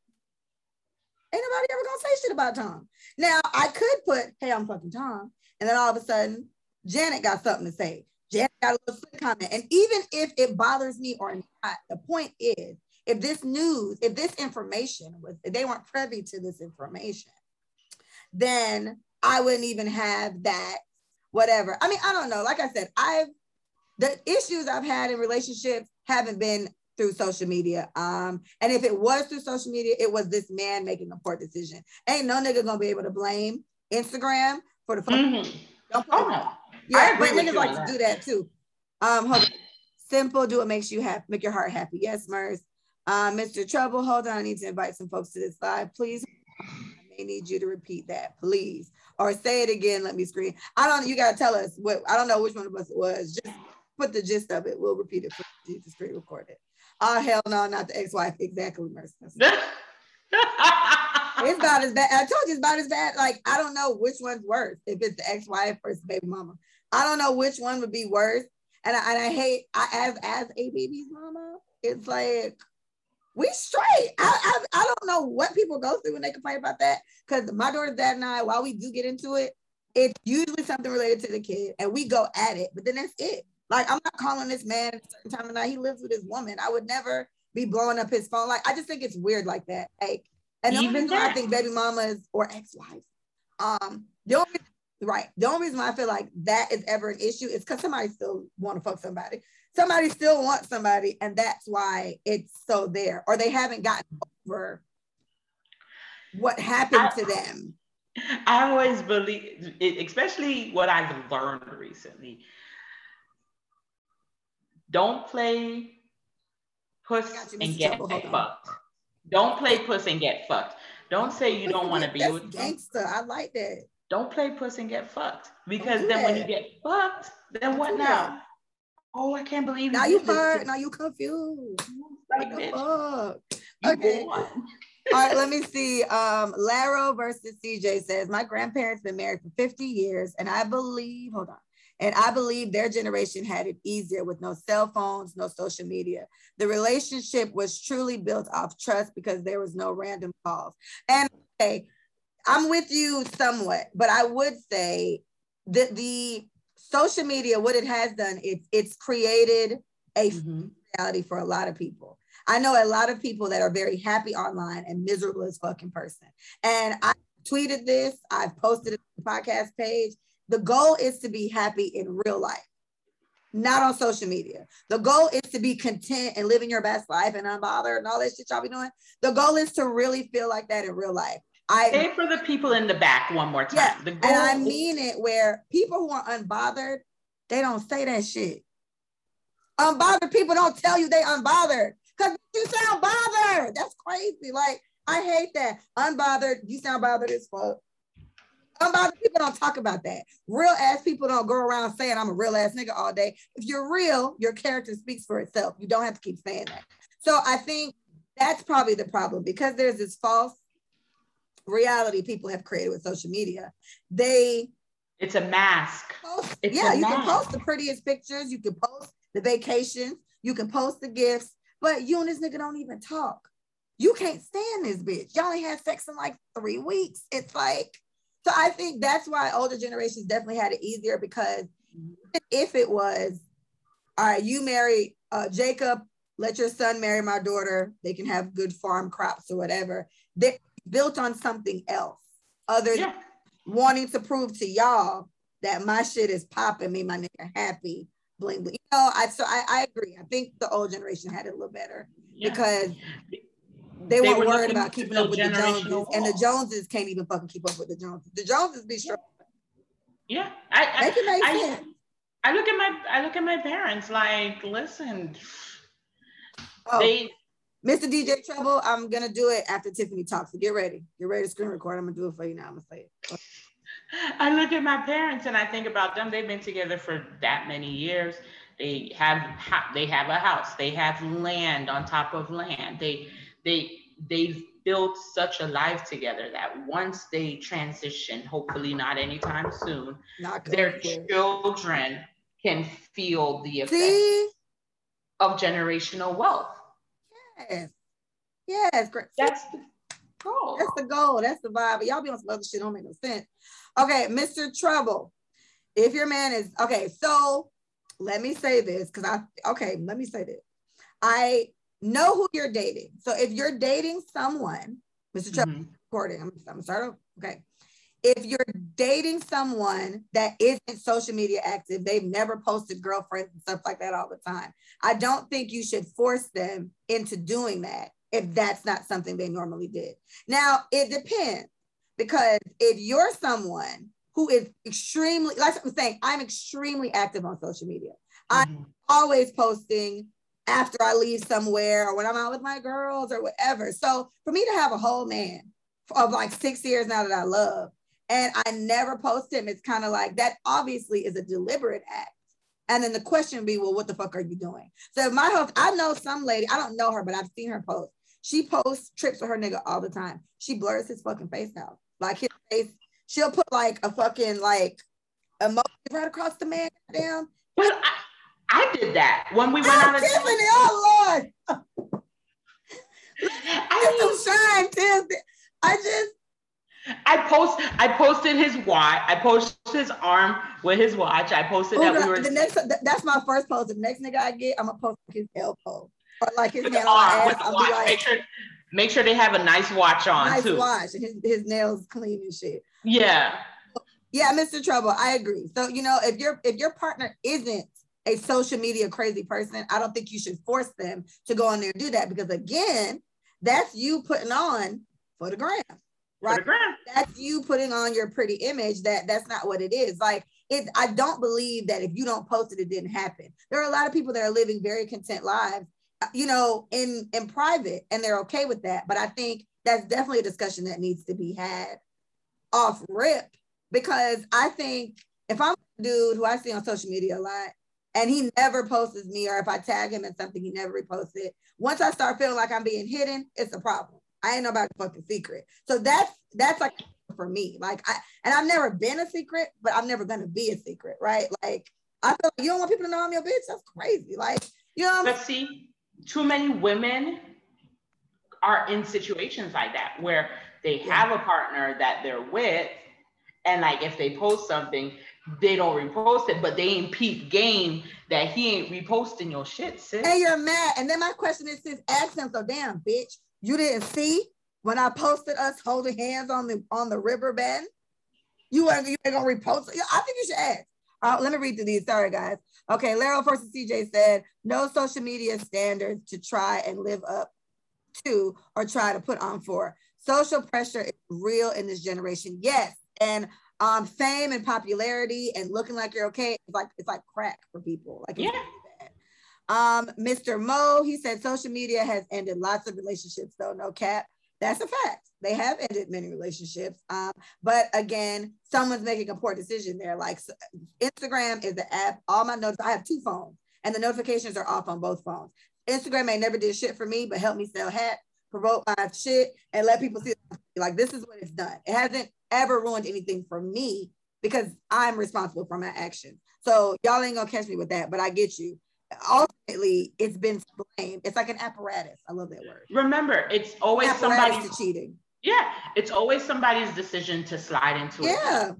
Ain't nobody ever gonna say shit about Tom. Now I could put, hey, I'm fucking Tom. And then all of a sudden, Janet got something to say. Janet got a little comment. And even if it bothers me or not, the point is, if this news, if this information was, if they weren't privy to this information, then I wouldn't even have that, whatever. I mean, I don't know. Like I said, I've the issues I've had in relationships haven't been through social media. Um, and if it was through social media, it was this man making a poor decision. Ain't no nigga gonna be able to blame Instagram for the mm-hmm. Don't oh, no. Yeah, but niggas like to do that too. Um. Simple, do what makes you happy, make your heart happy. Yes, Mers. Uh, Mr. Trouble, hold on. I need to invite some folks to this live. Please, I may need you to repeat that, please. Or say it again. Let me scream. I don't, you got to tell us what, I don't know which one of us it was. Just put the gist of it. We'll repeat it for you to screen record it. Oh hell no, not the ex-wife. Exactly, Mercy. it's about as bad. I told you it's about as bad. Like I don't know which one's worse. If it's the ex-wife versus baby mama, I don't know which one would be worse. And I, and I hate I as as a baby's mama. It's like we straight. I, I I don't know what people go through when they complain about that. Because my daughter's dad and I, while we do get into it, it's usually something related to the kid, and we go at it. But then that's it. Like I'm not calling this man at a certain time of night. He lives with his woman. I would never be blowing up his phone. Like I just think it's weird like that. Like and even I think baby mamas or ex-wives. Um, the only right. The only reason why I feel like that is ever an issue is because somebody still want to fuck somebody. Somebody still wants somebody, and that's why it's so there. Or they haven't gotten over what happened I, to them. I always believe, especially what I've learned recently. Don't play puss and get fucked. Don't play puss and get fucked. Don't say you don't want to be with gangster. I like that. Don't play puss and get fucked because then that. when you get fucked, then what now? That. Oh, I can't believe now you hurt. Now you confused. Like, fuck? Okay. All right, let me see. Um, Laro versus CJ says my grandparents been married for 50 years, and I believe, hold on, and I believe their generation had it easier with no cell phones, no social media. The relationship was truly built off trust because there was no random calls. And okay, I'm with you somewhat, but I would say that the social media, what it has done, it's it's created a mm-hmm. reality for a lot of people. I know a lot of people that are very happy online and miserable as fucking person. And I tweeted this, I've posted it on the podcast page. The goal is to be happy in real life, not on social media. The goal is to be content and living your best life and unbothered and all that shit y'all be doing. The goal is to really feel like that in real life. I say for the people in the back one more time. Yeah, and I mean it where people who are unbothered, they don't say that shit. Unbothered people don't tell you they unbothered because you sound bothered. That's crazy. Like I hate that. Unbothered, you sound bothered as fuck. Unbothered people don't talk about that. Real ass people don't go around saying I'm a real ass nigga all day. If you're real, your character speaks for itself. You don't have to keep saying that. So I think that's probably the problem because there's this false reality people have created with social media. They it's a mask. Post, it's yeah, you mask. can post the prettiest pictures, you can post the vacations, you can post the gifts, but you and this nigga don't even talk. You can't stand this bitch. Y'all only had sex in like three weeks. It's like, so I think that's why older generations definitely had it easier because if it was, all right, you married uh, Jacob, let your son marry my daughter, they can have good farm crops or whatever. They, built on something else other yeah. than wanting to prove to y'all that my shit is popping, me my nigga happy, bling bling. You know, I so I, I agree. I think the old generation had it a little better yeah. because they, they weren't worried about keeping up with the Joneses, wall. and the Joneses can't even fucking keep up with the Joneses. The Joneses be strong. Yeah, I, I, make I, I look at my I look at my parents like, listen, oh. they Mr. DJ Trouble, I'm gonna do it after Tiffany talks. So get ready. Get ready to screen record. I'm gonna do it for you now. I'm gonna say it. I look at my parents and I think about them. They've been together for that many years. They have they have a house. They have land on top of land. They they they've built such a life together that once they transition, hopefully not anytime soon, their children can feel the effects of generational wealth. Yes. Yes. Great. That's the goal. That's the goal. That's the vibe. But y'all be on some other shit. Don't make no sense. Okay, Mr. Trouble. If your man is okay, so let me say this because I okay, let me say this. I know who you're dating. So if you're dating someone, Mr. Trouble, mm-hmm. recording. I'm, I'm off. Okay if you're dating someone that isn't social media active, they've never posted girlfriends and stuff like that all the time. I don't think you should force them into doing that if that's not something they normally did. Now, it depends because if you're someone who is extremely, like I'm saying, I'm extremely active on social media. Mm-hmm. I'm always posting after I leave somewhere or when I'm out with my girls or whatever. So for me to have a whole man of like six years now that I love, and I never post him. It's kind of like that obviously is a deliberate act. And then the question would be, well, what the fuck are you doing? So my host, I know some lady, I don't know her, but I've seen her post. She posts trips with her nigga all the time. She blurs his fucking face out. Like his face, she'll put like a fucking like emoji right across the man down. But I, I did that when we went oh, out of Tiffany, oh Lord. I some shine, Tiffany. I just I post I posted his watch. I posted his arm with his watch. I posted that we were the next that's my first post. The next nigga I get, I'm gonna post his elbow. Or like his nail on ass. I'll be like, make sure make sure they have a nice watch on nice too. watch his, his nails clean and shit. Yeah. Yeah, Mr. Trouble, I agree. So, you know, if your if your partner isn't a social media crazy person, I don't think you should force them to go on there and do that because again, that's you putting on for the gram. Right. The gram. That's you putting on your pretty image. That that's not what it is. Like it, I don't believe that if you don't post it, it didn't happen. There are a lot of people that are living very content lives, you know, in in private, and they're okay with that. But I think that's definitely a discussion that needs to be had off rip because I think if I'm a dude who I see on social media a lot and he never posts me, or if I tag him in something, he never reposts it. Once I start feeling like I'm being hidden, it's a problem. I ain't nobody fucking secret. So that's that's like for me. Like I and I've never been a secret, but I'm never gonna be a secret, right? Like I feel like you don't want people to know I'm your bitch. That's crazy. Like, you know. But see, too many women are in situations like that where they have a partner that they're with and like if they post something, they don't repost it, but they ain't peep game that he ain't reposting your shit, sis. And you're mad. And then my question is, sis, ask him, so damn, bitch, you didn't see when I posted us holding hands on the on the river bend? You ain't, you ain't gonna repost it. I think you should ask. Uh, let me read through these. Sorry, guys. Okay, Laro versus CJ said, no social media standards to try and live up to or try to put on for. Social pressure is real in this generation. Yes, and um, fame and popularity and looking like you're okay it's like it's like crack for people. Like yeah. Um, Mr. Mo, he said social media has ended lots of relationships, though, no cap. That's a fact. They have ended many relationships. Um, but again, someone's making a poor decision there. Like Instagram is the app. All my notes, I have two phones, and the notifications are off on both phones. Instagram may never did shit for me, but help me sell hats, promote my shit, and let people see like this is what it's done. It hasn't ever ruined anything for me because I'm responsible for my actions. So y'all ain't gonna catch me with that, but I get you. Ultimately, it's been blamed. It's like an apparatus. I love that word. Remember, it's always somebody's cheating. Yeah, it's always somebody's decision to slide into it. Yeah.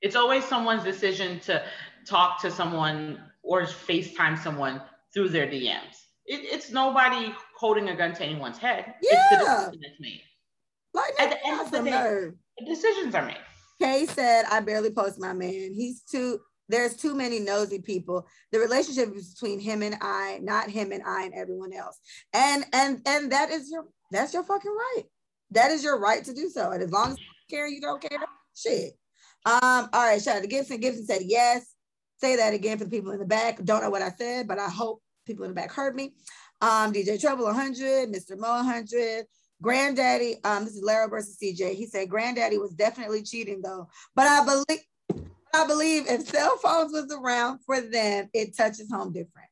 It's always someone's decision to talk to someone or FaceTime someone through their DMs. It, it's nobody holding a gun to anyone's head. Yeah. It's the decision that's made. Like, At the end of the day, nerve. decisions are made. Kay said, I barely post my man. He's too, there's too many nosy people. The relationship is between him and I, not him and I and everyone else. And and and that is your that's your fucking right. That is your right to do so. And as long as you care, you don't care. Shit. Um, all right, shout out to Gibson. Gibson said yes. Say that again for the people in the back. Don't know what I said, but I hope people in the back heard me. Um, DJ Trouble 100, Mr. Mo 100, Granddaddy, um, this is Lara versus CJ. He said Granddaddy was definitely cheating though, but I believe I believe if cell phones was around for them, it touches home different.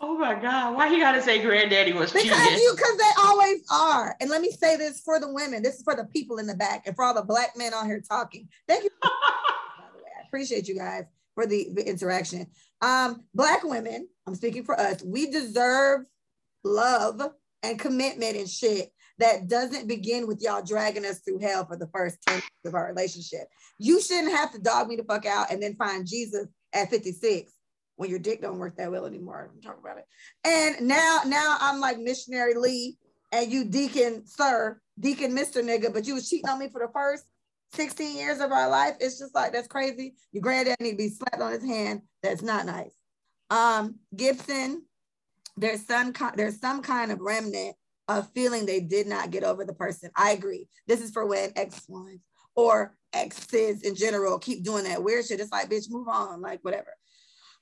Oh my God, why you gotta say Granddaddy was because cheating? you because they always are. And let me say this for the women. This is for the people in the back and for all the black men on here talking. Thank you. by the way, I appreciate you guys for the, the interaction. Um, black women, I'm speaking for us, we deserve love and commitment and shit that doesn't begin with y'all dragging us through hell for the first 10 years of our relationship. You shouldn't have to dog me the fuck out and then find Jesus at 56 when your dick don't work that well anymore. I'm talking about it. And now, now I'm like missionary Lee and you deacon sir, deacon Mr. nigga, but you was cheating on me for the first 16 years of our life. It's just like that's crazy. Your granddad need to be slapped on his hand. That's not nice. Um, Gibson, there's some there's some kind of remnant of feeling they did not get over the person. I agree. This is for when ex-wives or exes in general keep doing that weird shit. It's like, bitch, move on, like whatever.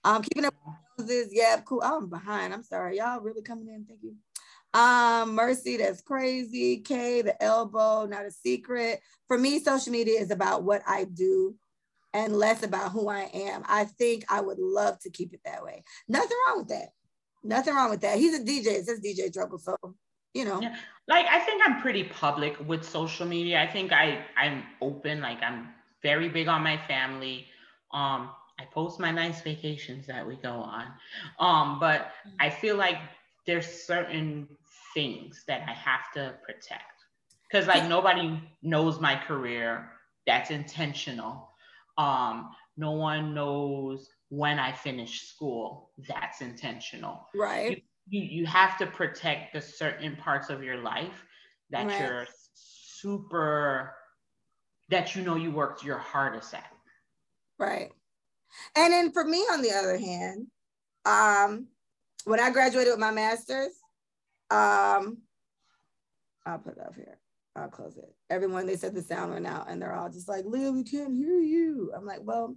Um, keeping up roses, yeah, cool. I'm behind. I'm sorry, y'all really coming in. Thank you. Um, Mercy, that's crazy. K, the elbow, not a secret. For me, social media is about what I do and less about who I am. I think I would love to keep it that way. Nothing wrong with that. Nothing wrong with that. He's a DJ. It says DJ Trouble. So, you know. Yeah. Like I think I'm pretty public with social media. I think I I'm open. Like I'm very big on my family. Um, I post my nice vacations that we go on. Um, but I feel like there's certain things that I have to protect. Cause like nobody knows my career. That's intentional. Um, no one knows when I finish school, that's intentional. Right. You, you, you have to protect the certain parts of your life that right. you're super that you know you worked your hardest at. Right. And then for me, on the other hand, um, when I graduated with my master's, um, I'll put it up here. I'll close it. Everyone, they said the sound went out and they're all just like, Leah, we can't hear you. I'm like, well,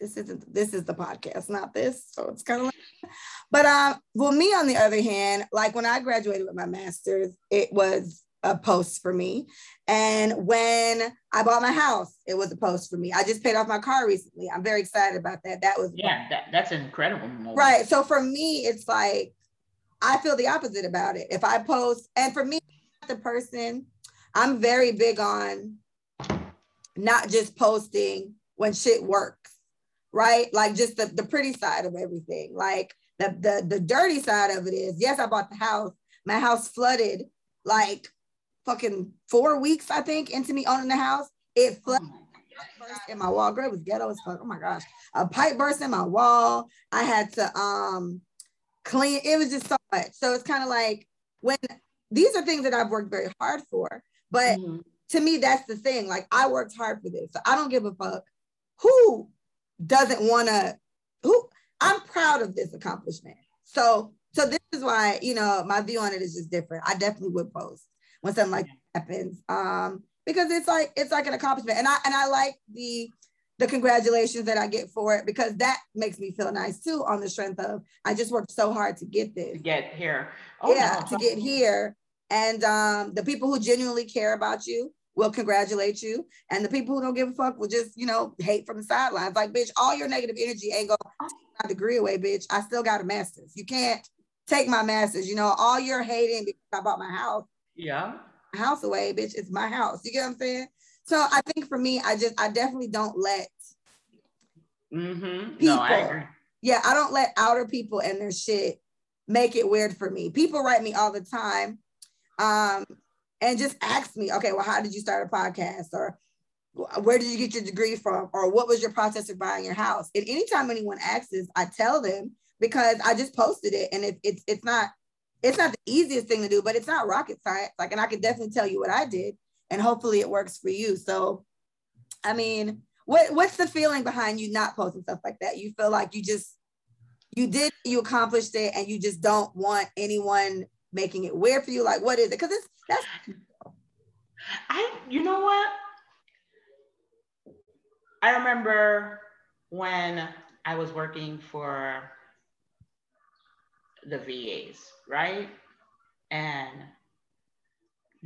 this isn't, this is the podcast, not this. So it's kind of like, but um, well, me on the other hand, like when I graduated with my master's, it was a post for me. And when I bought my house, it was a post for me. I just paid off my car recently. I'm very excited about that. That was yeah, that, that's an incredible moment. Right. So for me, it's like I feel the opposite about it. If I post, and for me, the person, I'm very big on not just posting when shit works, right? Like just the, the pretty side of everything. Like the, the the dirty side of it is, yes, I bought the house. My house flooded like fucking four weeks, I think, into me owning the house. It flooded burst in my wall. Girl, it was ghetto as fuck. Oh my gosh. A pipe burst in my wall. I had to um clean. It was just so much. So it's kind of like when these are things that I've worked very hard for. But mm-hmm. to me, that's the thing. Like I worked hard for this. So I don't give a fuck who doesn't want to, who I'm proud of this accomplishment. So so this is why, you know, my view on it is just different. I definitely would post when something like that happens. Um, because it's like it's like an accomplishment. And I and I like the the congratulations that I get for it because that makes me feel nice too on the strength of I just worked so hard to get this. To get here. Oh, yeah, no. to get here. And um, the people who genuinely care about you will congratulate you. And the people who don't give a fuck will just, you know, hate from the sidelines. Like, bitch, all your negative energy ain't going my degree away, bitch. I still got a master's. You can't take my master's. You know, all you're hating because I bought my house. Yeah. House away, bitch. It's my house. You get what I'm saying? So I think for me, I just I definitely don't let mm-hmm. people. No, I. Yeah, I don't let outer people and their shit make it weird for me. People write me all the time, um, and just ask me, okay, well, how did you start a podcast, or where did you get your degree from, or what was your process of buying your house? And anytime anyone asks, I tell them because I just posted it, and it, it's it's not it's not the easiest thing to do, but it's not rocket science. Like, and I can definitely tell you what I did and hopefully it works for you. So, I mean, what what's the feeling behind you not posting stuff like that? You feel like you just you did you accomplished it and you just don't want anyone making it weird for you like what is it because it's that's i you know what i remember when i was working for the vas right and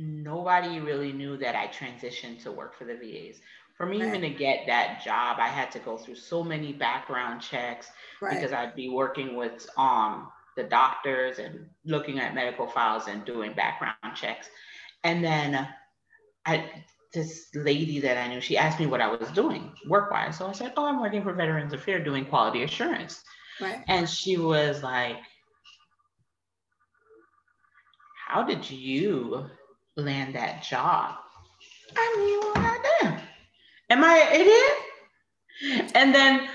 nobody really knew that I transitioned to work for the VAs. For me, right. even to get that job, I had to go through so many background checks right. because I'd be working with um, the doctors and looking at medical files and doing background checks. And then I, this lady that I knew, she asked me what I was doing work wise. So I said, Oh, I'm working for Veterans Affairs doing quality assurance. Right. And she was like, How did you land that job. I mean, what I do? Am I an idiot? And then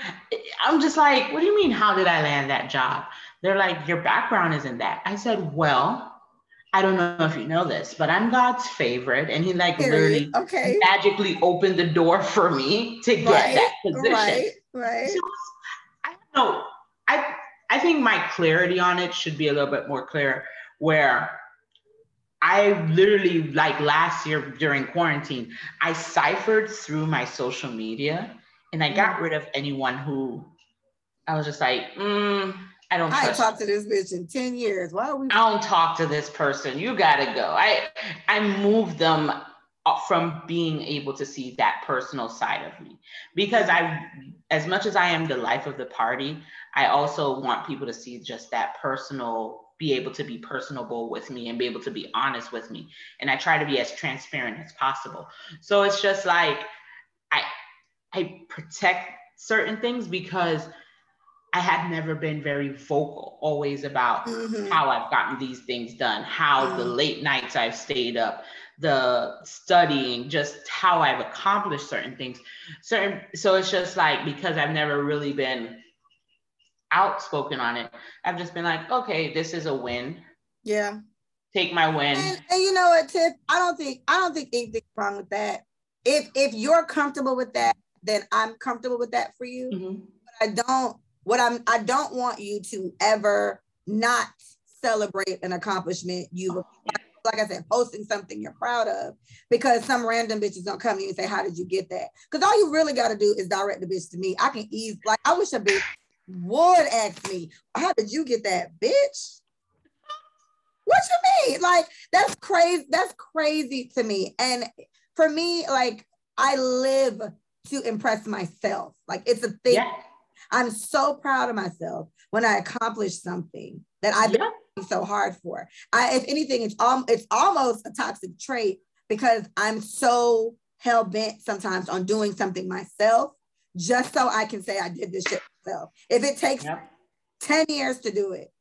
I'm just like, what do you mean? How did I land that job? They're like, your background isn't that. I said, well, I don't know if you know this, but I'm God's favorite. And he like Period. literally okay. magically opened the door for me to get right. that position. Right, right. So, I don't know. I I think my clarity on it should be a little bit more clear where I literally like last year during quarantine, I ciphered through my social media and I got mm. rid of anyone who I was just like, mm, I don't. I talked to this bitch in ten years. Why are we? I don't talk to this person. You gotta go. I I moved them from being able to see that personal side of me because I, as much as I am the life of the party, I also want people to see just that personal be able to be personable with me and be able to be honest with me. And I try to be as transparent as possible. So it's just like I I protect certain things because I have never been very vocal, always about mm-hmm. how I've gotten these things done, how mm-hmm. the late nights I've stayed up, the studying, just how I've accomplished certain things. Certain, so it's just like because I've never really been outspoken on it. I've just been like, okay, this is a win. Yeah. Take my win. And, and you know what, Tiff? I don't think I don't think anything's wrong with that. if if you're comfortable with that, then I'm comfortable with that for you. Mm-hmm. But I don't what I'm I don't want you to ever not celebrate an accomplishment you've like I said, posting something you're proud of because some random bitches don't come to you and say, How did you get that? Because all you really got to do is direct the bitch to me. I can ease, like, I wish a bitch would ask me, How did you get that, bitch? What you mean? Like, that's crazy. That's crazy to me. And for me, like, I live to impress myself. Like, it's a thing. Yeah. I'm so proud of myself when I accomplish something that I've been yeah. so hard for. I, if anything, it's um, it's almost a toxic trait because I'm so hell bent sometimes on doing something myself just so I can say I did this shit myself. If it takes yep. 10 years to do it,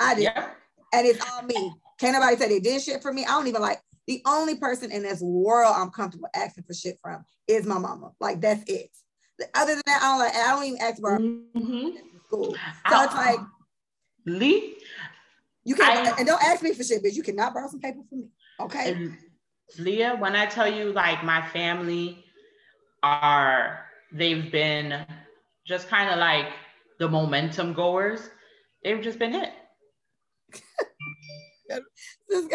I did. Yep. And it's all me. Can't nobody say they did shit for me. I don't even like the only person in this world I'm comfortable asking for shit from is my mama. Like that's it. Other than that, I don't like I don't even ask for mm-hmm. school. So it's like Lee. You can't, and don't ask me for shit, bitch. You cannot borrow some paper from me. Okay. Leah, when I tell you like my family are they've been just kind of like the momentum goers, they've just been it. this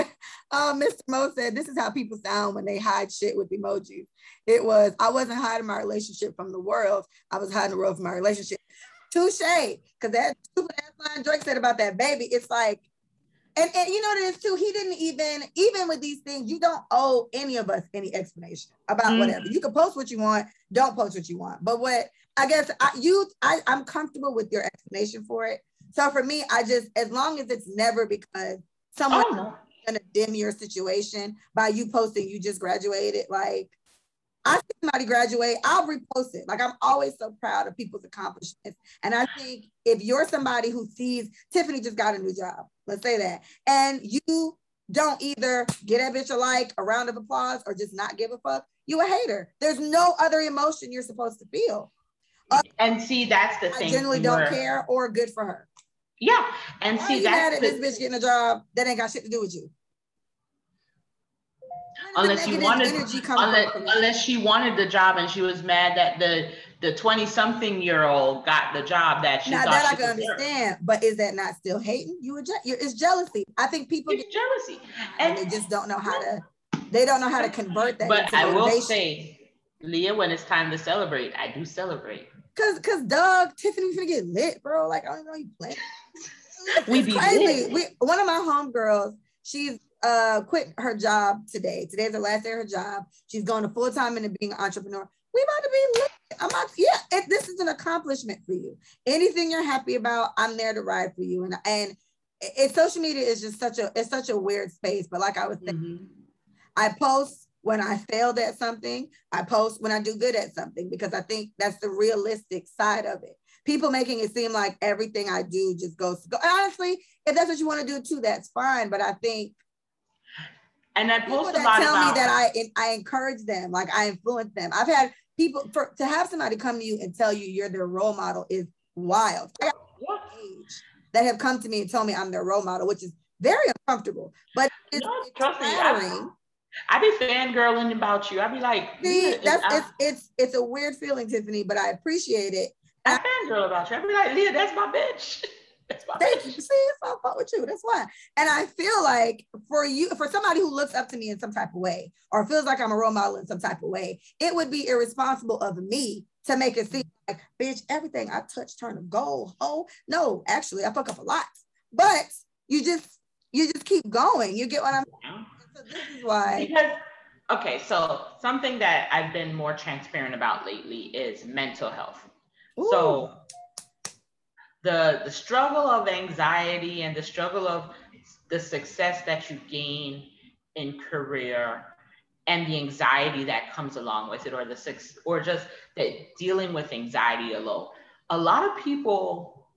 uh, Mr. Mo said, This is how people sound when they hide shit with emojis. It was, I wasn't hiding my relationship from the world. I was hiding the world from my relationship. Touche. Because that stupid ass line Drake said about that baby, it's like, and, and you know what it is too? He didn't even, even with these things, you don't owe any of us any explanation about mm-hmm. whatever. You can post what you want, don't post what you want. But what I guess I, you, I, I'm comfortable with your explanation for it. So for me, I just, as long as it's never because someone oh, gonna dim your situation by you posting you just graduated, like I see somebody graduate, I'll repost it. Like I'm always so proud of people's accomplishments. And I think if you're somebody who sees Tiffany just got a new job, let's say that, and you don't either get that bitch a like, a round of applause, or just not give a fuck, you a hater. There's no other emotion you're supposed to feel. Uh, and see, that's the thing. I generally don't care or good for her. Yeah. And Why see, that's the, this bitch getting a job that ain't got shit to do with you unless you wanted unless, unless she wanted the job and she was mad that the the 20 something year old got the job that she now that I can understand, but is that not still hating? You were it's jealousy. I think people it's get jealousy, and they just don't know how to. They don't know how to convert that. But I will say, Leah, when it's time to celebrate, I do celebrate. Cause, cause, Doug, Tiffany's gonna get lit, bro. Like I don't know you playing. we be crazy. We one of my homegirls, she's uh quit her job today. Today's the last day of her job. She's going to full time into being an entrepreneur. We about to be lit. I'm not, yeah, it, this is an accomplishment for you. Anything you're happy about, I'm there to ride for you. And and it, social media is just such a it's such a weird space. But like I was saying, mm-hmm. I post when I failed at something. I post when I do good at something because I think that's the realistic side of it. People making it seem like everything I do just goes to go. Honestly, if that's what you want to do too, that's fine. But I think and I post people that tell about- me that I I encourage them, like I influence them. I've had people for to have somebody come to you and tell you you're their role model is wild. I got age that have come to me and tell me I'm their role model, which is very uncomfortable. But it's, no, it's flattering. I, I be fangirling about you. I be like, see, that's it's, it's it's a weird feeling, Tiffany, but I appreciate it. I fangirl about you. I be like, Leah, that's my bitch. Thank you. See, it's all about with you. That's why. And I feel like for you, for somebody who looks up to me in some type of way, or feels like I'm a role model in some type of way, it would be irresponsible of me to make it seem like, bitch, everything I touch turn to gold. Oh, no, actually, I fuck up a lot. But you just, you just keep going. You get what I'm saying? So this is why. Because okay, so something that I've been more transparent about lately is mental health. Ooh. So the the struggle of anxiety and the struggle of the success that you gain in career and the anxiety that comes along with it or the six or just that dealing with anxiety alone a lot of people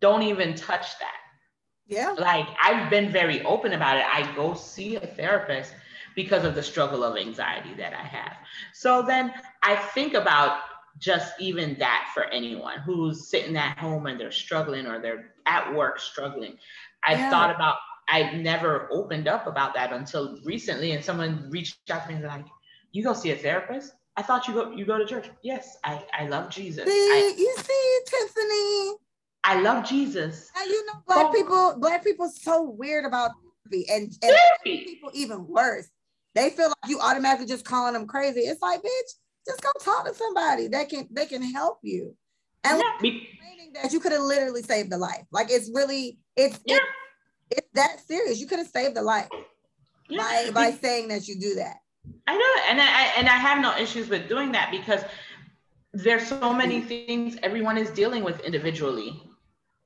don't even touch that yeah like i've been very open about it i go see a therapist because of the struggle of anxiety that i have so then i think about just even that for anyone who's sitting at home and they're struggling or they're at work struggling. I yeah. thought about, I never opened up about that until recently. And someone reached out to me and like, You go see a therapist? I thought you go you go to church. Yes, I, I love Jesus. See, I, you see, Tiffany. I love Jesus. And you know, black oh. people, black people so weird about therapy. And, and people even worse. They feel like you automatically just calling them crazy. It's like, bitch, just go talk to somebody that can they can help you. And yeah. That you could have literally saved the life. Like it's really it's yeah. it's, it's that serious. You could have saved the life yeah. by by saying that you do that. I know, and I and I have no issues with doing that because there's so many things everyone is dealing with individually.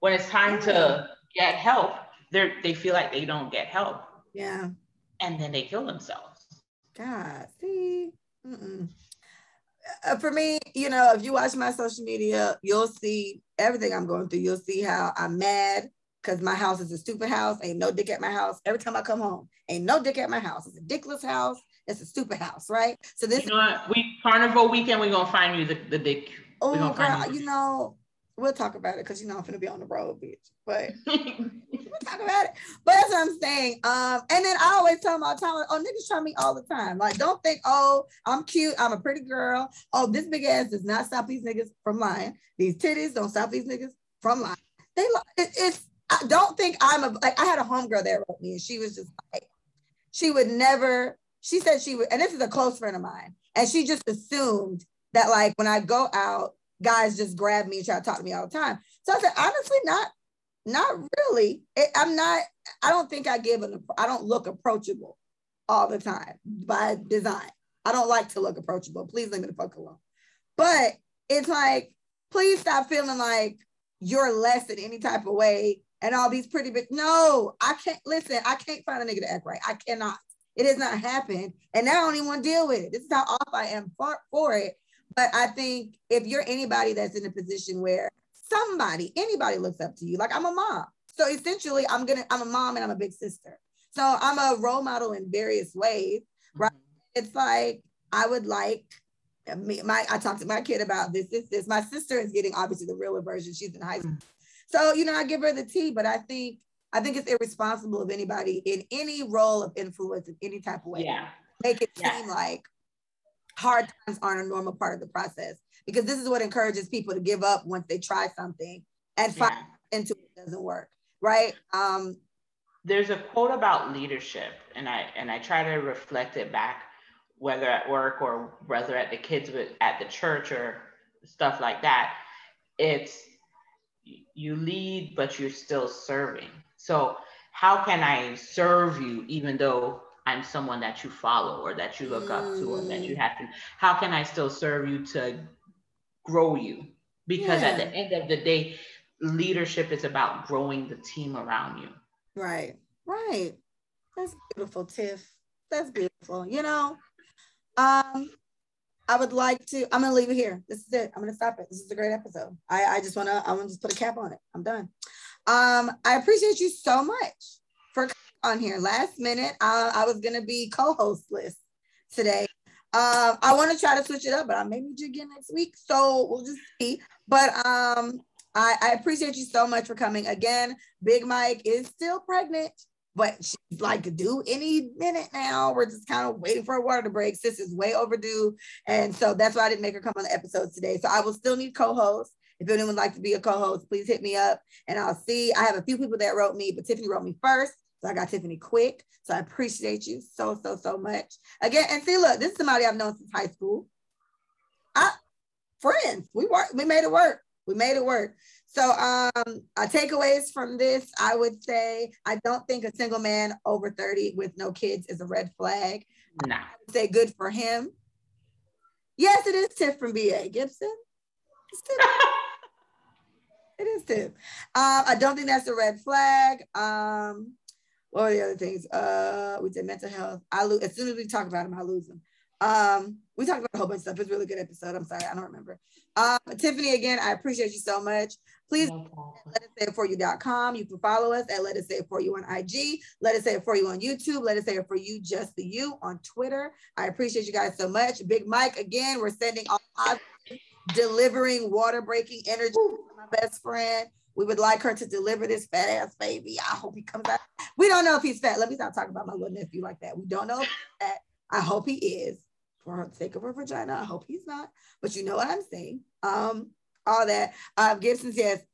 When it's time to get help, they they feel like they don't get help. Yeah. And then they kill themselves. God, see. Mm-mm. Uh, for me, you know, if you watch my social media, you'll see everything I'm going through. You'll see how I'm mad because my house is a stupid house. Ain't no dick at my house. Every time I come home, ain't no dick at my house. It's a dickless house. It's a stupid house, right? So this. You know what? We carnival weekend. We're gonna find you the, the dick. Oh, girl, you know, we'll talk about it because you know I'm gonna be on the road, bitch. But we'll talk about it. But that's what I'm saying. Um, and then I always tell them all the time, oh, niggas try me all the time. Like, don't think, oh, I'm cute, I'm a pretty girl. Oh, this big ass does not stop these niggas from lying. These titties don't stop these niggas from lying. They it, it's I don't think I'm a like I had a homegirl that wrote me and she was just like, she would never, she said she would, and this is a close friend of mine, and she just assumed that like when I go out, guys just grab me and try to talk to me all the time. So I said, honestly, not not really. I'm not. I don't think I give an. I don't look approachable all the time by design. I don't like to look approachable. Please leave me the fuck alone. But it's like, please stop feeling like you're less in any type of way and all these pretty big. No, I can't listen. I can't find a nigga to act right. I cannot. It has not happened. And I don't even want to deal with it. This is how off I am for, for it. But I think if you're anybody that's in a position where somebody, anybody looks up to you, like I'm a mom. So essentially, I'm gonna, I'm a mom and I'm a big sister. So I'm a role model in various ways, right? Mm-hmm. It's like I would like me, my I talked to my kid about this, this, this. My sister is getting obviously the realer version. She's in high school. Mm-hmm. So, you know, I give her the tea, but I think I think it's irresponsible of anybody in any role of influence in any type of way. Yeah. Make it yeah. seem like hard times aren't a normal part of the process because this is what encourages people to give up once they try something and find yeah. into it doesn't work. Right. Um there's a quote about leadership and I and I try to reflect it back whether at work or whether at the kids with at the church or stuff like that. It's you lead, but you're still serving. So how can I serve you even though I'm someone that you follow or that you look up to or that you have to? How can I still serve you to grow you? Because yeah. at the end of the day, leadership is about growing the team around you. Right, right. That's beautiful, Tiff. That's beautiful. You know, um, I would like to, I'm gonna leave it here. This is it. I'm gonna stop it. This is a great episode. I, I just wanna, I'm gonna just put a cap on it. I'm done. Um, I appreciate you so much on here. Last minute, I was gonna be co-hostless today. Uh, I want to try to switch it up, but I may need you again next week. So we'll just see. But um, I, I appreciate you so much for coming again. Big Mike is still pregnant but she's like due any minute now. We're just kind of waiting for a water to break. Sis is way overdue. And so that's why I didn't make her come on the episode today. So I will still need co-hosts. If anyone would like to be a co-host, please hit me up and I'll see. I have a few people that wrote me, but Tiffany wrote me first. So I got Tiffany quick. So I appreciate you so, so, so much. Again, and see, look, this is somebody I've known since high school. I friends. We work, we made it work. We made it work. So um uh, takeaways from this, I would say I don't think a single man over 30 with no kids is a red flag. Nah. I would say good for him. Yes, it is Tiff from BA Gibson. It's Tiff. it is Tiff. Um, I don't think that's a red flag. Um, what are the other things? Uh, we did mental health. I lose as soon as we talk about them, I lose them. Um, we talked about a whole bunch of stuff. It's a really good episode. I'm sorry, I don't remember. Um, Tiffany, again, I appreciate you so much. Please no let us say it for you.com. You can follow us at Let Us Say It For You on IG. Let us say it for you on YouTube. Let us say it for you, just the you on Twitter. I appreciate you guys so much. Big Mike, again, we're sending all positive, delivering water breaking energy to my best friend. We would like her to deliver this fat ass baby. I hope he comes out. We don't know if he's fat. Let me stop talking about my little nephew like that. We don't know if fat. I hope he is. for the sake of her vagina. I hope he's not, but you know what I'm saying. Um, all that. Um, Gibson says,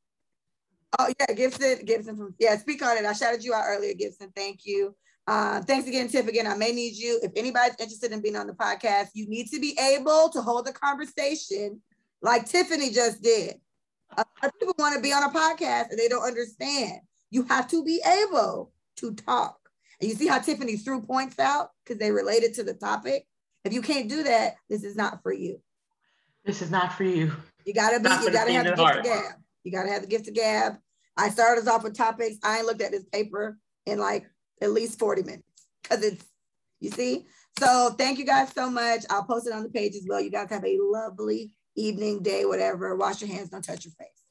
oh yeah, Gibson, Gibson from yeah, speak on it. I shouted you out earlier, Gibson. Thank you. Uh, thanks again, Tiff. Again, I may need you. If anybody's interested in being on the podcast, you need to be able to hold a conversation like Tiffany just did. Uh, people want to be on a podcast and they don't understand. You have to be able to talk. And you see how Tiffany threw points out because they related to the topic. If you can't do that, this is not for you. This is not for you. You gotta be, you gotta have the gift of gab. You gotta have the gift of gab. I started us off with topics. I ain't looked at this paper in like at least 40 minutes because it's, you see? So thank you guys so much. I'll post it on the page as well. You guys have a lovely evening, day, whatever. Wash your hands, don't touch your face.